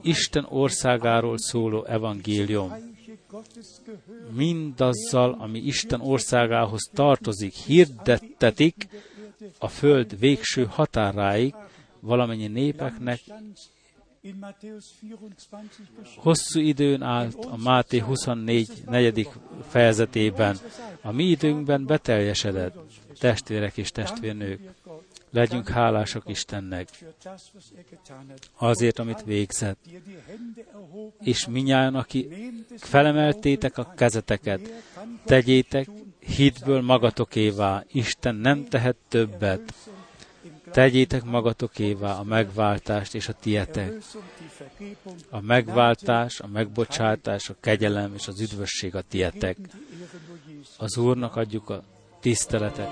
Isten országáról szóló evangélium. Mindazzal, ami Isten országához tartozik, hirdettetik a föld végső határáig valamennyi népeknek Hosszú időn állt a Máté 24. negyedik fejezetében. A mi időnkben beteljesedett, testvérek és testvérnők. Legyünk hálások Istennek azért, amit végzett. És minnyáján, aki felemeltétek a kezeteket, tegyétek hitből magatokévá. Isten nem tehet többet. Tegyétek magatokévá a megváltást és a tietek. A megváltás, a megbocsátás, a kegyelem és az üdvösség a tietek. Az Úrnak adjuk a tiszteletet.